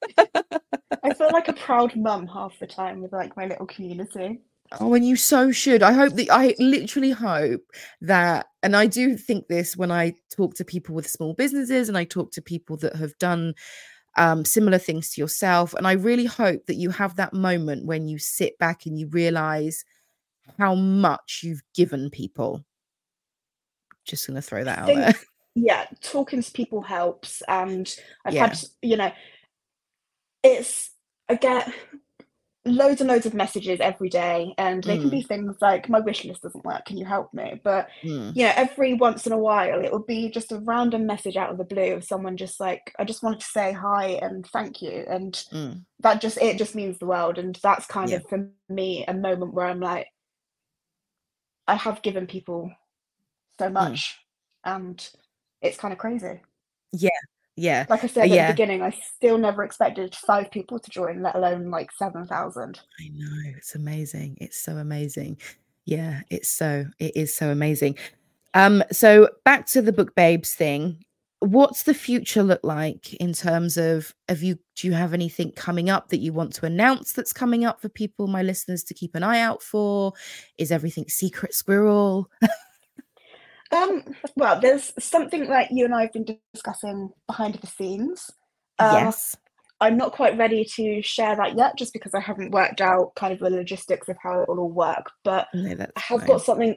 I feel like a proud mum half the time with like my little community. Oh, and you so should. I hope that I literally hope that, and I do think this when I talk to people with small businesses and I talk to people that have done um, similar things to yourself. And I really hope that you have that moment when you sit back and you realize how much you've given people. Just going to throw that out think, there. [LAUGHS] Yeah, talking to people helps. And I've Yeah. had, you know, it's, I get loads and loads of messages every day, and they can Mm, be things like, my wish list doesn't work, can you help me? But mm, you know, every once in a while, it will be just a random message out of the blue of someone just like, I just wanted to say hi and thank you. And mm. that just, it just means the world. And that's kind Yeah. of for me a moment where I'm like, I have given people so Mm. much, and it's kind of crazy. Yeah. Yeah. Like I said at the beginning, I still never expected five people to join, let alone like 7,000. I know. It's amazing. It's so amazing. Yeah. It's so, it is so amazing. Um, so back to the book babes thing. What's the future look like in terms of have you do you have anything coming up that you want to announce that's coming up for people, my listeners, to keep an eye out for? Is everything secret squirrel? [LAUGHS] Um, well, there's something that you and I have been discussing behind the scenes. Um, yes. I'm not quite ready to share that yet, just because I haven't worked out kind of the logistics of how it will all work. But No, I have fine. got something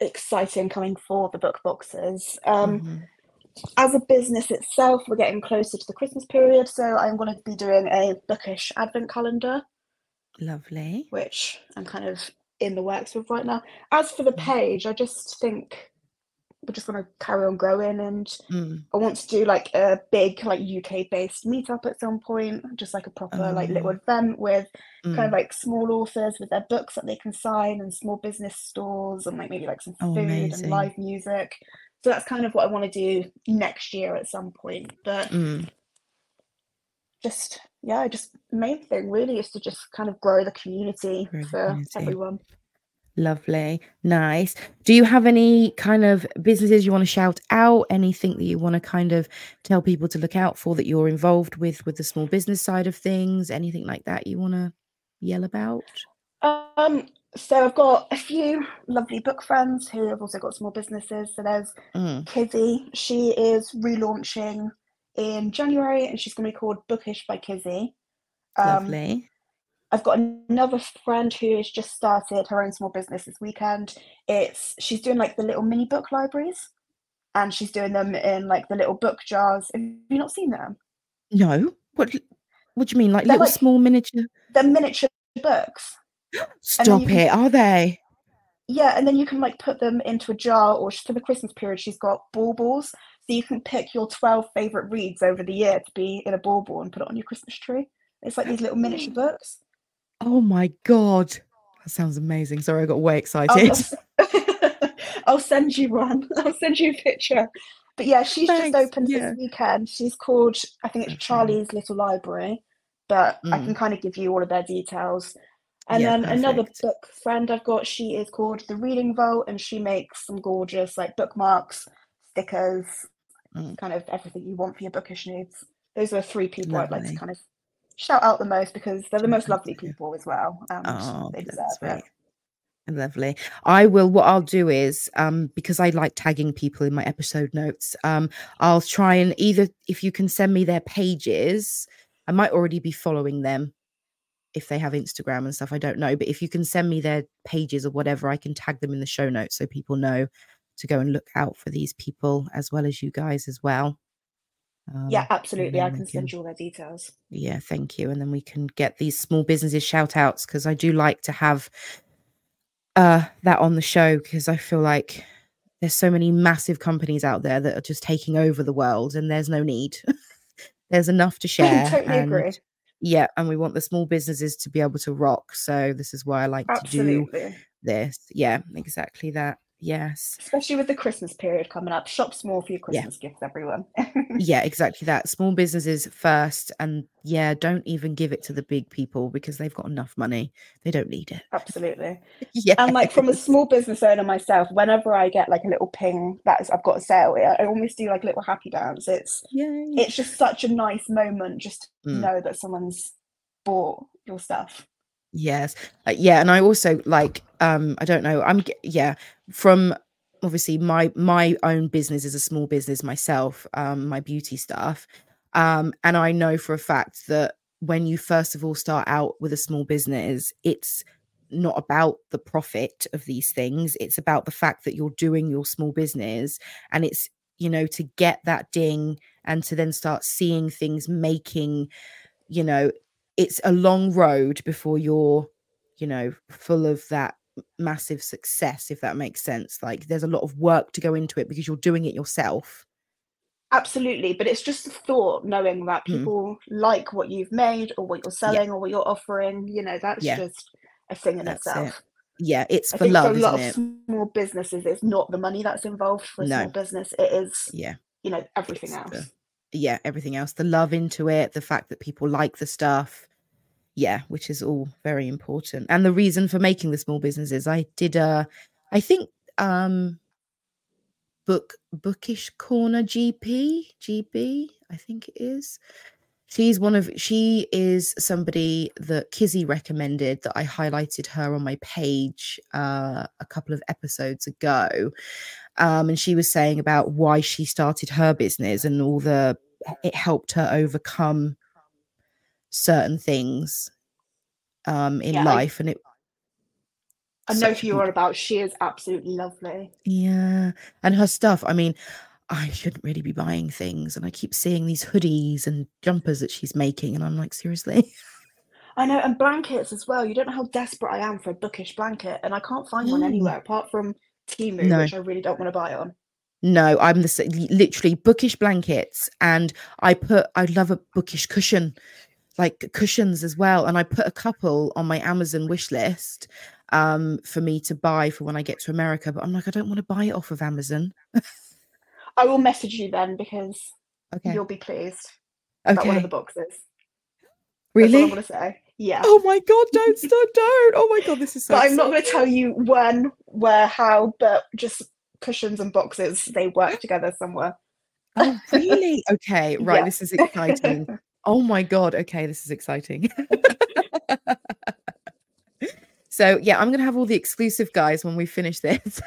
exciting coming for the book boxes. Um, Mhm. as a business itself, we're getting closer to the Christmas period, so I'm going to be doing a bookish advent calendar, Lovely. which I'm kind of in the works with right now. As for the Mm. page, I just think just want to carry on growing and Mm. I want to do like a big like UK based meetup at some point, just like a proper like little Oh, event with kind of mm. like small authors with their books that they can sign and small business stores and like maybe like some Oh, food and live music. So that's kind of what I want to do next year at some point. But Mm. just yeah, just main thing really is to just kind of grow the community Grow for community. everyone. Lovely. Nice. Do you have any kind of businesses you want to shout out? Anything that you want to kind of tell people to look out for that you're involved with with the small business side of things? Anything like that you want to yell about? Um, so I've got a few lovely book friends who have also got small businesses. So there's Mm, Kizzy. She is relaunching in January and she's going to be called Bookish by Kizzy. Um, lovely. I've got another friend who has just started her own small business this weekend. It's she's doing like the little mini book libraries and she's doing them in like the little book jars. Have you not seen them? No. What what do you mean? Like They're little like small miniature? they're miniature books. [GASPS] Stop you can it. Are they? yeah, and then you can like put them into a jar or for the Christmas period she's got baubles. So you can pick your 12 favorite reads over the year to be in a bauble and put it on your Christmas tree. It's like these little miniature [GASPS] books. Oh my god. That sounds amazing. Sorry, I got way excited. I'll, [LAUGHS] I'll send you one. [LAUGHS] I'll send you a picture. But yeah, she's just opened Yeah. this weekend. She's called, I think it's Charlie's Little Library, but I can Mm. kind of give you all of their details. And Yeah, then another book friend I've got, she is called The Reading Vault, and she makes some gorgeous like bookmarks, stickers, Mm. kind of everything you want for your bookish needs. Those are three people I'd like to kind of shout out the most because they're the most lovely people as well, and Oh, they deserve it. Lovely. I will what I'll do is um because I like tagging people in my episode notes, um I'll try and either if you can send me their pages, I might already be following them if they have Instagram and stuff, I don't know, but if you can send me their pages or whatever, I can tag them in the show notes so people know to go and look out for these people as well as you guys as well. Yeah, Um and absolutely. I can send you all their details. yeah, thank you. And then we can get these small businesses shout outs because I do like to have uh that on the show because I feel like there's so many massive companies out there that are just taking over the world and there's no need. [LAUGHS] there's enough to [LAUGHS] share totally and agree. yeah, and we want the small businesses to be able to rock. So this is why I like to do this. Yeah, exactly that. Yes. Especially with the Christmas period coming up. Shop small for your Yeah. Christmas gifts, everyone. [LAUGHS] Yeah, exactly that. Small businesses first and yeah, don't even give it to the big people because they've got enough money. They don't need it. Absolutely. [LAUGHS] Yeah. And like from a small business owner myself, whenever I get like a little ping that is, I've got a sale, I I almost do like a little happy dance. It's Yay. it's just such a nice moment just to Mm. know that someone's bought your stuff. Yes. Uh, yeah, and I also like um I don't know. I'm yeah, from obviously my my own business is a small business myself, um my beauty stuff. Um, and I know for a fact that when you first of all start out with a small business, it's not about the profit of these things. It's about the fact that you're doing your small business and it's, you know, to get that ding and to then start seeing things making, you know, it's a long road before you're, you know, full of that massive success, if that makes sense. Like there's a lot of work to go into it because you're doing it yourself. Absolutely, but it's just the thought knowing that Mm. people like what you've made or what you're selling or what you're offering. You know, that's Yeah. just a thing in That's it. itself. Yeah, it's I for love, for a lot of it? small businesses, it's not the money that's involved for a No. small business. It is, Yeah. you know, everything It's else. the- yeah, everything else, the love into it, the fact that people like the stuff. Yeah, which is all very important. And the reason for making the small businesses, I did a, I think um book bookish corner GP, GB, I think it is. She's one of she is somebody that Kizzy recommended that I highlighted her on my page uh a couple of episodes ago. Um and she was saying about why she started her business and all the it helped her overcome certain things um in Yeah, I- life and it I know who you're about. She is absolutely lovely. Yeah. And her stuff, I mean, I shouldn't really be buying things. And I keep seeing these hoodies and jumpers that she's making. And I'm like, seriously? I know, and blankets as well. You don't know how desperate I am for a bookish blanket, and I can't find one anywhere apart from Temu, No. which I really don't want to buy on. No, I'm the literally bookish blankets. And I put, I love a bookish cushion, like cushions as well. And I put a couple on my Amazon wish list um for me to buy for when I get to America. But I'm like, I don't want to buy it off of Amazon. I will message you then because Okay. you'll be pleased about one of the boxes. Really? I want to say. Yeah. Oh my god, don't stop, don't. Oh my god, this is so but I'm not going to tell you when, where, how, but just cushions and boxes, they work together somewhere. Oh, really? [LAUGHS] Okay, right. Yeah. This is exciting. [LAUGHS] Oh my God. Okay, this is exciting. [LAUGHS] so, yeah, I'm going to have all the exclusive guys when we finish this.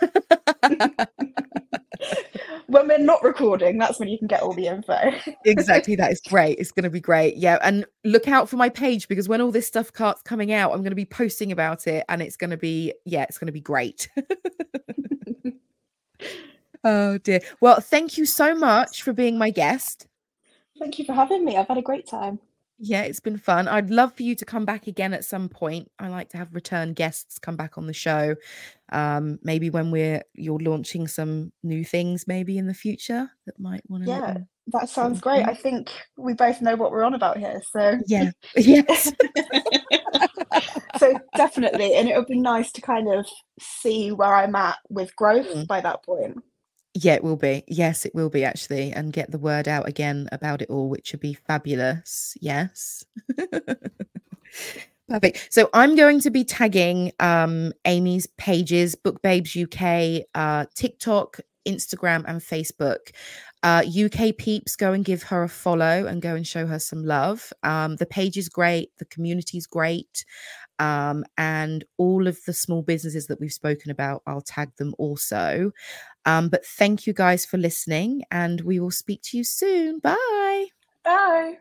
when we're not recording, that's when you can get all the info. exactly. That is great. It's going to be great. Yeah. And look out for my page because when all this stuff starts coming out, I'm going to be posting about it and it's going to be, yeah, it's going to be great. Oh, dear. Well, thank you so much for being my guest. Thank you for having me. I've had a great time. Yeah, it's been fun. I'd love for you to come back again at some point. I like to have return guests come back on the show. Um, maybe when we're you're launching some new things, maybe in the future that might want to. Yeah. That sounds great. I think we both know what we're on about here. So, Yeah. [LAUGHS] [LAUGHS] Yes. so definitely. And it would be nice to kind of see where I'm at with growth Mm. by that point. yeah, it will be. Yes, it will be actually, and get the word out again about it all, which would be fabulous. Yes. [LAUGHS] Perfect. So I'm going to be tagging um, Aimee's pages, Book Babes UK, uh, TikTok, Instagram, and Facebook. Uh, UK peeps, go and give her a follow and go and show her some love. Um, the page is great, the community is great, um, and all of the small businesses that we've spoken about, I'll tag them also. Um, but thank you guys for listening, and we will speak to you soon. Bye. Bye.